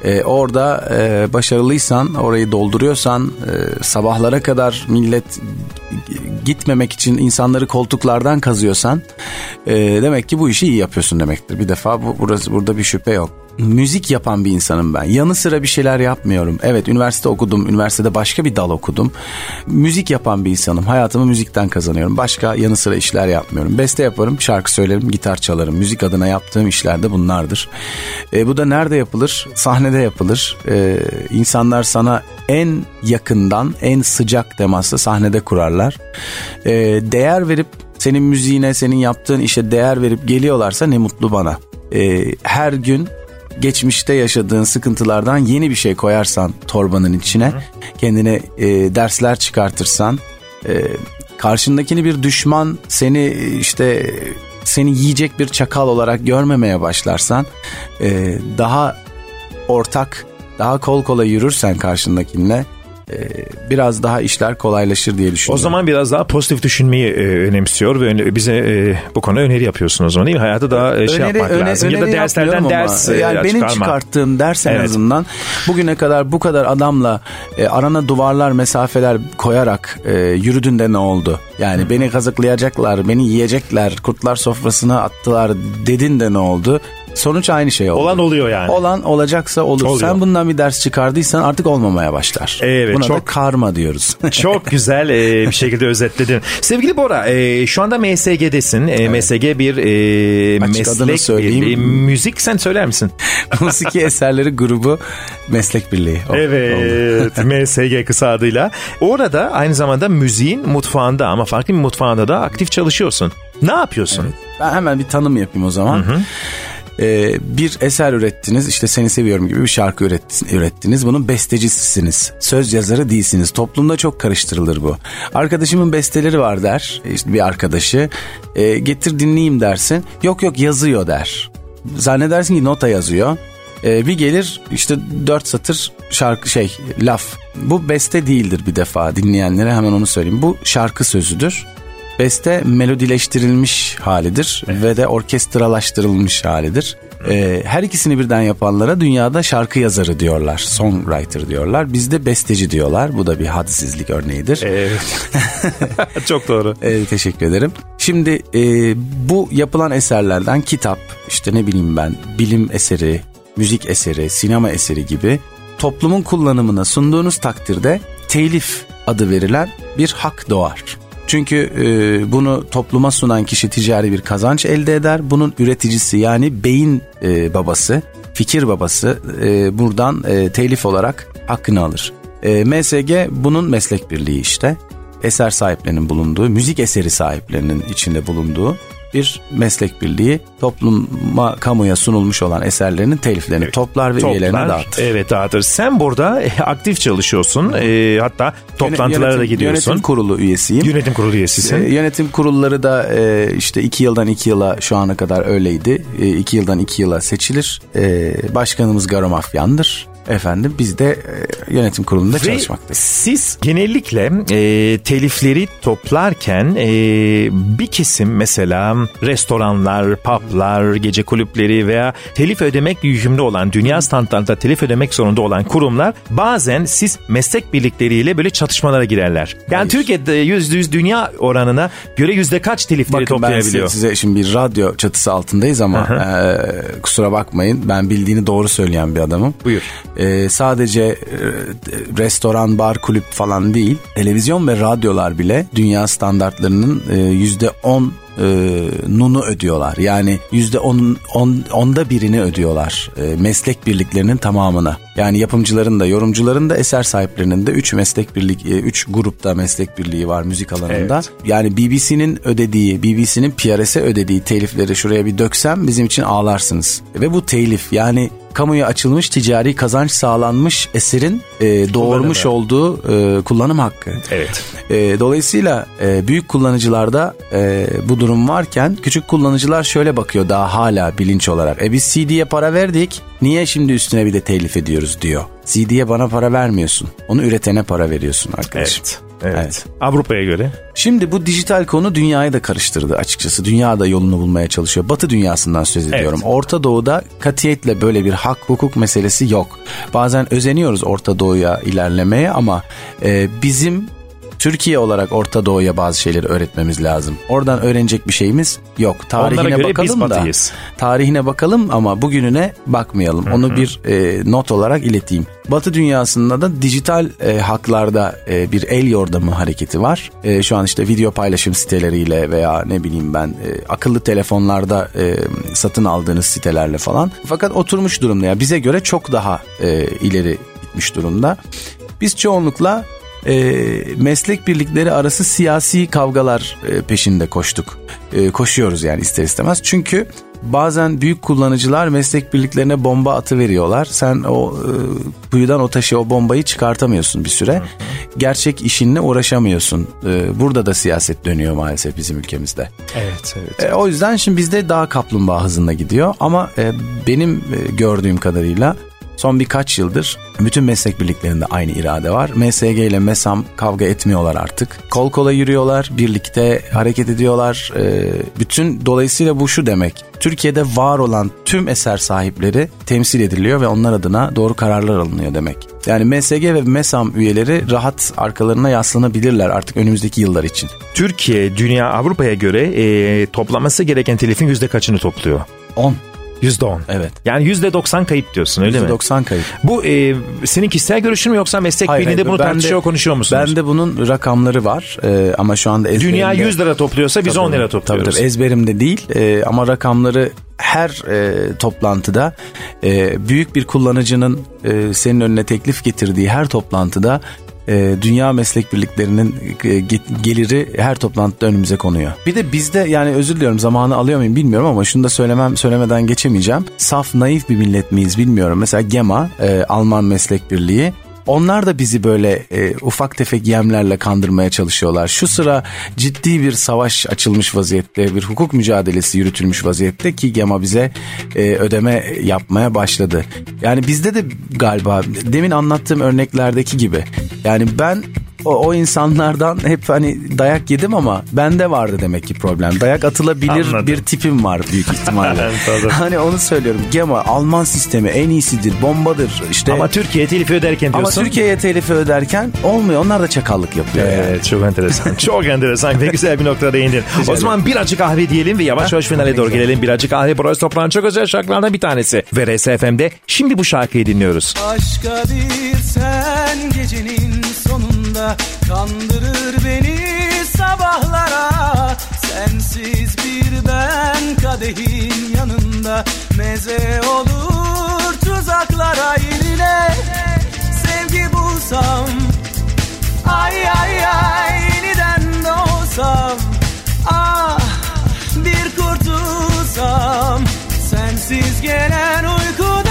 Ee, orada e, başarılıysan, orayı dolduruyorsan, e, sabahlara kadar millet gitmemek için insanları koltuklardan kazıyorsan, e, demek ki bu işi iyi yapıyorsun demektir. Bir defa bu burası burada bir şüphe yok. Müzik yapan bir insanım ben. Yanı sıra bir şeyler yapmıyorum. Evet üniversite okudum. Üniversitede başka bir dal okudum. Müzik yapan bir insanım. Hayatımı müzikten kazanıyorum. Başka yanı sıra işler yapmıyorum. Beste yaparım, şarkı söylerim, gitar çalarım. Müzik adına yaptığım işler de bunlardır. E, bu da nerede yapılır? Sahnede yapılır. E, insanlar sana en yakından, en sıcak temasla sahnede kurarlar. E, değer verip senin müziğine, senin yaptığın işe değer verip geliyorlarsa ne mutlu bana. E, her gün geçmişte yaşadığın sıkıntılardan yeni bir şey koyarsan torbanın içine, kendine e, dersler çıkartırsan, e, karşındakini bir düşman, seni işte seni yiyecek bir çakal olarak görmemeye başlarsan, e, daha ortak, daha kol kola yürürsen karşındakinle e, biraz daha işler kolaylaşır diye düşünüyorum. O zaman biraz daha pozitif düşünmeyi e, önemsiyor ve bize e, bu konuda öneri yapıyorsun o zaman değil mi? Hayata daha e, şey yapmak öne- lazım. Ya da öneri derslerden yapmıyorum ama ders e, yani benim çıkarma. çıkarttığım ders en Evet. azından bugüne kadar bu kadar adamla e, arana duvarlar mesafeler koyarak e, yürüdün de ne oldu? Yani beni kazıklayacaklar, beni yiyecekler, kurtlar sofrasına attılar dedin de ne oldu? Sonuç aynı şey oldu. Olan oluyor yani. Olan olacaksa olur. Oluyor. Sen bundan bir ders çıkardıysan artık olmamaya başlar. Evet, Buna da çok- karma diyoruz. Çok güzel e, bir şekilde özetledin. Sevgili Bora, e, şu anda MSG'desin. E, MSG bir e, Açık meslek söyleyeyim. birliği. Müzik sen söyler misin? Musiki eserleri grubu meslek birliği. O- oldu. Evet, MSG kısa adıyla. Orada aynı zamanda müziğin mutfağında ama farklı bir mutfağında da aktif çalışıyorsun. Ne yapıyorsun? Ben hemen bir tanım yapayım o zaman. Ee, bir eser ürettiniz işte seni seviyorum gibi bir şarkı üret- ürettiniz. Bunun bestecisisiniz söz yazarı değilsiniz. Toplumda çok karıştırılır bu. Arkadaşımın besteleri var der işte bir arkadaşı. Ee, getir dinleyeyim dersin. Yok yok yazıyor der. Zannedersin ki nota yazıyor. Ee, bir gelir işte dört satır şarkı şey laf. Bu beste değildir bir defa dinleyenlere hemen onu söyleyeyim. Bu şarkı sözüdür Beste melodileştirilmiş halidir ve de orkestralaştırılmış halidir. Ee, her ikisini birden yapanlara dünyada şarkı yazarı diyorlar, songwriter diyorlar. Bizde besteci diyorlar. Bu da bir hadsizlik örneğidir. Evet. Çok doğru. Ee, teşekkür ederim. Şimdi e, bu yapılan eserlerden kitap, işte ne bileyim ben, bilim eseri, müzik eseri, sinema eseri gibi toplumun kullanımına sunduğunuz takdirde telif adı verilen bir hak doğar. Çünkü e, bunu topluma sunan kişi ticari bir kazanç elde eder. Bunun üreticisi yani beyin e, babası, fikir babası e, buradan e, telif olarak hakkını alır. E, MSG bunun meslek birliği işte. Eser sahiplerinin bulunduğu, müzik eseri sahiplerinin içinde bulunduğu bir meslek birliği topluma, kamuya sunulmuş olan eserlerinin teliflerini toplar ve üyelerine dağıtır. Evet dağıtır. Sen burada e, aktif çalışıyorsun. E, hatta toplantılara Yönetim- da gidiyorsun. Yönetim kurulu üyesiyim. Yönetim kurulu üyesisin. E, Yönetim kurulları da e, işte iki yıldan iki yıla şu ana kadar öyleydi. E, iki yıldan iki yıla seçilir. E, başkanımız Garo Mafyan'dır. Efendim biz de e, yönetim kurulunda Ve çalışmaktayız. siz genellikle e, telifleri toplarken e, bir kesim mesela restoranlar, publar, gece kulüpleri veya telif ödemek yükümlü olan, dünya standartında telif ödemek zorunda olan kurumlar bazen siz meslek birlikleriyle böyle çatışmalara girerler. Yani Hayır. Türkiye'de yüzde yüz dünya oranına göre yüzde kaç telifleri Bakın toplayabiliyor? size, size şimdi bir radyo çatısı altındayız ama e, kusura bakmayın ben bildiğini doğru söyleyen bir adamım. Buyur. E, sadece e, restoran, bar, kulüp falan değil televizyon ve radyolar bile dünya standartlarının e, yüzde on e, nunu ödüyorlar. Yani yüzde on, on, onda birini ödüyorlar e, meslek birliklerinin tamamına. Yani yapımcıların da yorumcuların da eser sahiplerinin de 3 meslek birlik 3 grupta meslek birliği var müzik alanında. Evet. Yani BBC'nin ödediği, BBC'nin PRS'e ödediği telifleri şuraya bir döksem bizim için ağlarsınız. Ve bu telif yani kamuya açılmış ticari kazanç sağlanmış eserin e, doğurmuş Kullanımı. olduğu e, kullanım hakkı. Evet. E, dolayısıyla e, büyük kullanıcılarda e, bu durum varken küçük kullanıcılar şöyle bakıyor daha hala bilinç olarak. E biz CD'ye para verdik niye şimdi üstüne bir de telif ediyoruz diyor. CD'ye bana para vermiyorsun. Onu üretene para veriyorsun arkadaşım. Evet. Evet. Evet. Avrupa'ya göre. Şimdi bu dijital konu dünyayı da karıştırdı açıkçası. Dünya da yolunu bulmaya çalışıyor. Batı dünyasından söz ediyorum. Evet. Orta Doğu'da katiyetle böyle bir hak hukuk meselesi yok. Bazen özeniyoruz Orta Doğu'ya ilerlemeye ama e, bizim Türkiye olarak Orta Doğu'ya bazı şeyleri öğretmemiz lazım. Oradan öğrenecek bir şeyimiz yok. Tarihine bakalım da. batıyız. Tarihine bakalım ama bugününe bakmayalım. Onu bir e, not olarak ileteyim. Batı dünyasında da dijital e, haklarda e, bir el yordamı hareketi var. E, şu an işte video paylaşım siteleriyle veya ne bileyim ben e, akıllı telefonlarda e, satın aldığınız sitelerle falan. Fakat oturmuş durumda ya bize göre çok daha e, ileri gitmiş durumda. Biz çoğunlukla e, meslek birlikleri arası siyasi kavgalar e, peşinde koştuk. E, koşuyoruz yani ister istemez. Çünkü bazen büyük kullanıcılar meslek birliklerine bomba atı veriyorlar. Sen o e, kuyudan o taşı o bombayı çıkartamıyorsun bir süre. Gerçek işinle uğraşamıyorsun. E, burada da siyaset dönüyor maalesef bizim ülkemizde. Evet, evet. E, o yüzden şimdi bizde daha kaplumbağa hızında gidiyor ama e, benim e, gördüğüm kadarıyla son birkaç yıldır bütün meslek birliklerinde aynı irade var. MSG ile MESAM kavga etmiyorlar artık. Kol kola yürüyorlar, birlikte hareket ediyorlar. E, bütün dolayısıyla bu şu demek. Türkiye'de var olan tüm eser sahipleri temsil ediliyor ve onlar adına doğru kararlar alınıyor demek. Yani MSG ve MESAM üyeleri rahat arkalarına yaslanabilirler artık önümüzdeki yıllar için. Türkiye, dünya, Avrupa'ya göre e, toplaması gereken telifin yüzde kaçını topluyor? 10. Yüzde on. Evet. Yani yüzde doksan kayıp diyorsun öyle mi? %90 kayıp. Bu e, senin kişisel görüşün mü yoksa meslek Hayır, birliğinde hayır, bunu ben de- tartışıyor konuşuyor musunuz? Bende bunun rakamları var Ee, ama şu anda ezberimde... Dünya 100 lira topluyorsa biz Tabii, 10 lira tabii, topluyoruz. tabii, ezberimde değil Ee, ama rakamları her e, toplantıda e, büyük bir kullanıcının e, senin önüne teklif getirdiği her toplantıda e, dünya meslek birliklerinin e, ge- geliri her toplantıda önümüze konuyor. Bir de bizde yani özür diliyorum zamanı alıyor muyum bilmiyorum ama şunu da söylemem söylemeden geçemeyeceğim. Saf naif bir millet miyiz bilmiyorum. Mesela GEMA e, Alman Meslek Birliği onlar da bizi böyle e, ufak tefek yemlerle kandırmaya çalışıyorlar. Şu sıra ciddi bir savaş açılmış vaziyette, bir hukuk mücadelesi yürütülmüş vaziyette ki GEMA bize e, ödeme yapmaya başladı. Yani bizde de galiba demin anlattığım örneklerdeki gibi. Yani ben o, o insanlardan hep hani dayak yedim ama bende vardı demek ki problem. Dayak atılabilir Anladım. bir tipim var büyük ihtimalle. Hani onu söylüyorum. Gema Alman sistemi en iyisidir, bombadır işte. Ama Türkiye telifi öderken Ama diyorsun. Türkiye'ye telifi öderken olmuyor. Onlar da çakallık yapıyor. yani. Evet çok enteresan. çok enteresan ve güzel bir noktada değindin. o zaman bir acı kahve diyelim ve yavaş yavaş finale doğru gelelim. Bir acı kahve Boraz Toprağ'ın çok özel şarkılarından bir tanesi. Ve RSFM'de şimdi bu şarkıyı dinliyoruz. Başka bir sen gecenin sonunda Kandırır beni sabahlara. Sensiz bir ben kadehin yanında. Meze olur tuzaklara yenile Sevgi bulsam Ay ay ay yeniden doğsam. Ah bir kurtulsam. Sensiz gelen uykudan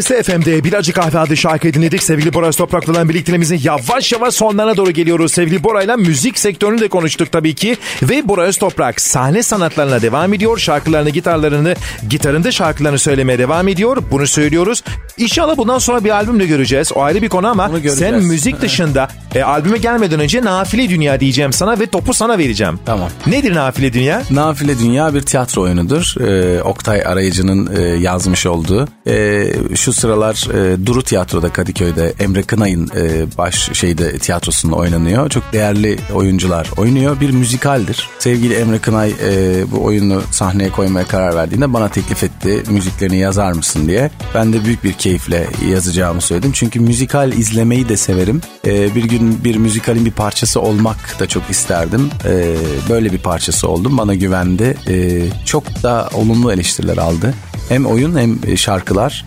Ve RSFM'de bir acı kahve adlı şarkıyı dinledik. Sevgili Boraz Topraklı'dan birlikteliğimizin yavaş yavaş sonlarına doğru geliyoruz. Sevgili Bora'yla müzik sektörünü de konuştuk tabii ki. Ve Bora Öztoprak sahne sanatlarına devam ediyor. Şarkılarını, gitarlarını, gitarında şarkılarını söylemeye devam ediyor. Bunu söylüyoruz. İnşallah bundan sonra bir albüm de göreceğiz. O ayrı bir konu ama sen müzik dışında e, albüme gelmeden önce Nafile Dünya diyeceğim sana ve topu sana vereceğim. Tamam. Nedir Nafile Dünya? Nafile Dünya bir tiyatro oyunudur. Ee, Oktay Arayıcı'nın e, yazmış olduğu. Ee, şu sıralar e, Duru Tiyatro'da Kadıköy'de Emre Kınay'ın e, baş şeyde tiyatrosunda oynanıyor. Çok değerli oyuncular oynuyor. Bir müzikaldir. Sevgili Emre Kınay e, bu oyunu sahneye koymaya karar verdiğinde bana teklif etti. Müziklerini yazar mısın diye. Ben de büyük bir keyifle yazacağımı söyledim. Çünkü müzikal izlemeyi de severim. E, bir gün bir müzikalin bir parçası olmak da çok isterdim. E, böyle bir parçası oldum. Bana güvendi. E, çok da olumlu eleştiriler aldı. Hem oyun hem şarkılar.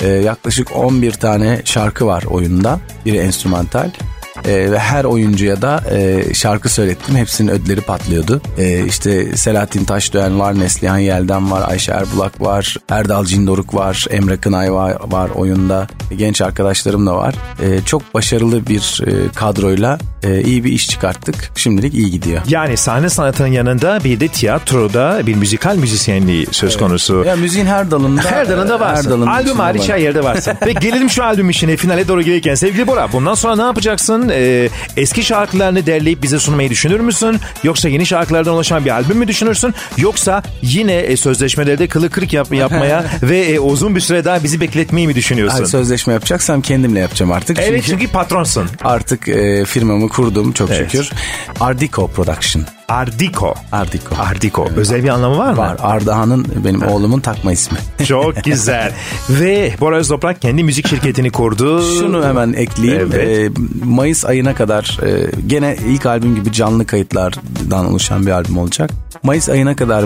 E, yaklaşık 11 tane şarkı var oyunda. Biri enstrümantal. E, ve her oyuncuya da e, şarkı söylettim. Hepsinin ödleri patlıyordu. E, işte Selahattin Taşdöğen var, Neslihan Yelden var, Ayşe Erbulak var, Erdal Cindoruk var, Emre Kınay var, var oyunda. Genç arkadaşlarım da var. E, çok başarılı bir e, kadroyla e, iyi bir iş çıkarttık. Şimdilik iyi gidiyor. Yani sahne sanatının yanında bir de tiyatroda bir müzikal müzisyenliği söz konusu. Ya müziğin her dalında Her dalında varsın. Her dalının Albüm hariç her yerde varsın. Ve gelelim şu albüm işine finale doğru gelirken. Sevgili Bora bundan sonra ne yapacaksın? Ee, eski şarkılarını derleyip bize sunmayı düşünür müsün? Yoksa yeni şarkılardan oluşan bir albüm mü düşünürsün? Yoksa yine e, sözleşmelerde kılı kırık yap, yapmaya ve e, uzun bir süre daha bizi bekletmeyi mi düşünüyorsun? Ay, sözleşme yapacaksam kendimle yapacağım artık. evet Çünkü çünkü patronsun. artık e, firmamı kurdum çok Evet. şükür. Ardico Production. Ardiko. Ardiko. Ardiko. Özel bir anlamı var mı? Var. Ardahan'ın benim oğlumun takma ismi. Çok güzel. ve Bora Öztoprak kendi müzik şirketini kurdu. Şunu hemen ekleyeyim. Evet. Ee, Mayıs ayına kadar e, gene ilk albüm gibi canlı kayıtlardan oluşan bir albüm olacak. Mayıs ayına kadar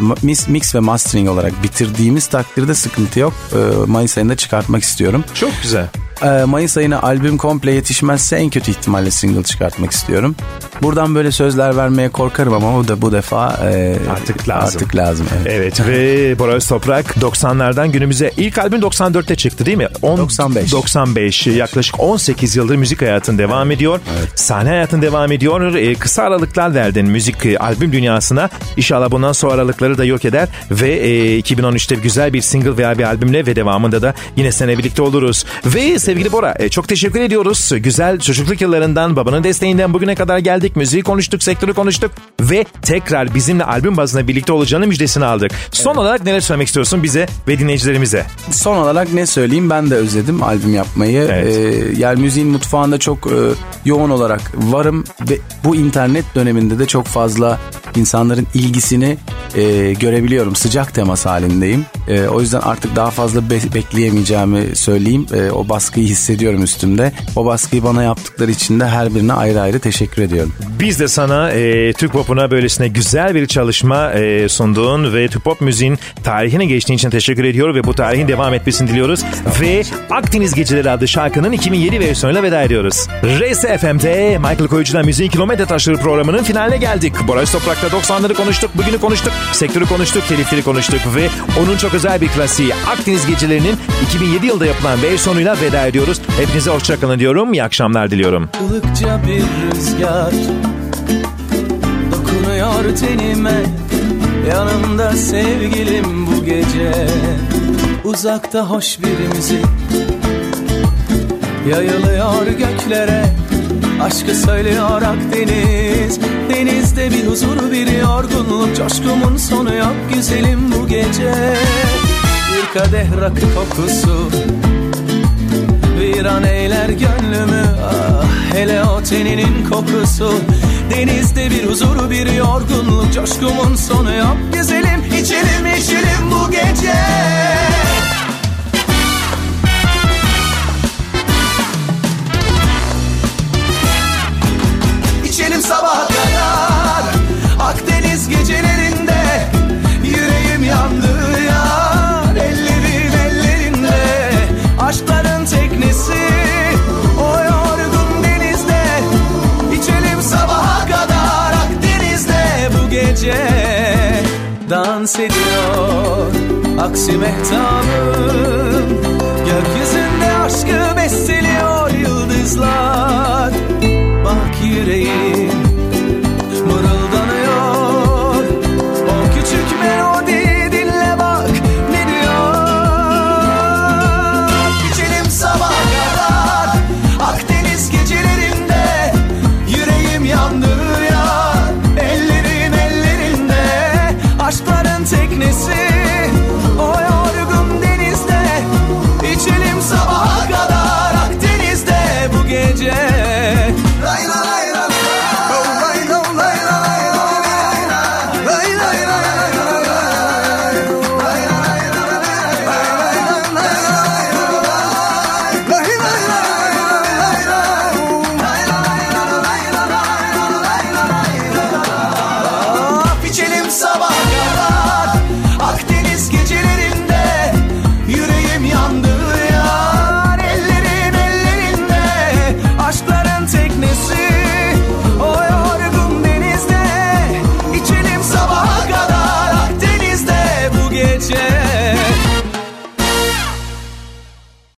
mix ve mastering olarak bitirdiğimiz takdirde sıkıntı yok. Ee, Mayıs ayında çıkartmak istiyorum. Çok güzel. E, Mayıs ayına albüm komple yetişmezse en kötü ihtimalle single çıkartmak istiyorum. Buradan böyle sözler vermeye korkarım ama bu da bu defa e, Artık lazım. Artık lazım. Evet. Evet ve Bora Öztoprak 90'lardan günümüze ilk albüm 94'te çıktı değil mi? 10, 95. 95 yaklaşık 18 yıldır müzik hayatın devam ediyor. Sahne hayatın devam ediyor. Ee, kısa aralıklar verdin müzik e, albüm dünyasına. İnşallah bundan sonra aralıkları da yok eder ve e, 2013'te güzel bir single veya bir albümle ve devamında da yine sene birlikte oluruz. Ve sevgili Bora e, çok teşekkür ediyoruz. Güzel çocukluk yıllarından babanın desteğinden bugüne kadar geldik. Müziği konuştuk, sektörü konuştuk ve tekrar bizimle albüm bazında birlikte olacağını müjdesini aldık. Son olarak neler söylemek istiyorsun bize ve dinleyicilerimize? Son olarak ne söyleyeyim ben de özledim albüm yapmayı. Evet. Ee, yani müziğin mutfağında çok e, yoğun olarak varım ve bu internet döneminde de çok fazla insanların ilgisini e, görebiliyorum. Sıcak temas halindeyim. E, o yüzden artık daha fazla be- bekleyemeyeceğimi söyleyeyim. E, o baskıyı hissediyorum üstümde. O baskıyı bana yaptıkları için de her birine ayrı ayrı teşekkür ediyorum. Biz de sana e, Türk Pop'una böylesine güzel bir çalışma e, sunduğun ve Türk Pop müziğin tarihine geçtiğin için teşekkür ediyorum ve bu tarihin devam etmesini diliyoruz. Ve Akdeniz Geceleri adlı şarkının 2007 versiyonuyla veda ediyoruz. RS FM'de Michael Koyucu'dan Müziğin Kilometre Taşları programının finaline geldik. Bora Toprak'ta 90'ları konuştuk, bugünü konuştuk, sektörü konuştuk, telifleri konuştuk ve onun çok özel bir klasiği Akdeniz Gecelerinin 2007 yılda yapılan versiyonuyla veda ediyoruz. Hepinize hoşçakalın diyorum, iyi akşamlar diliyorum. Ilıkça bir rüzgar Dokunuyor tenime. Yanımda sevgilim bu gece. Uzakta hoş bir müzik Yayılıyor göklere. Aşkı söylüyor Akdeniz. Denizde bir huzur bir yorgunluk. Coşkumun sonu yok güzelim bu gece. Bir kadeh rakı kokusu bir an eyler gönlümü. Ah, Hele o teninin kokusu. Denizde bir huzur bir yorgunluk. Coşkumun sonu. Yok güzelim içelim içelim bu gece dans ediyor. Aksi mehtabın Gökyüzünde aşkı besliyor yıldızlar. Bak yüreğim.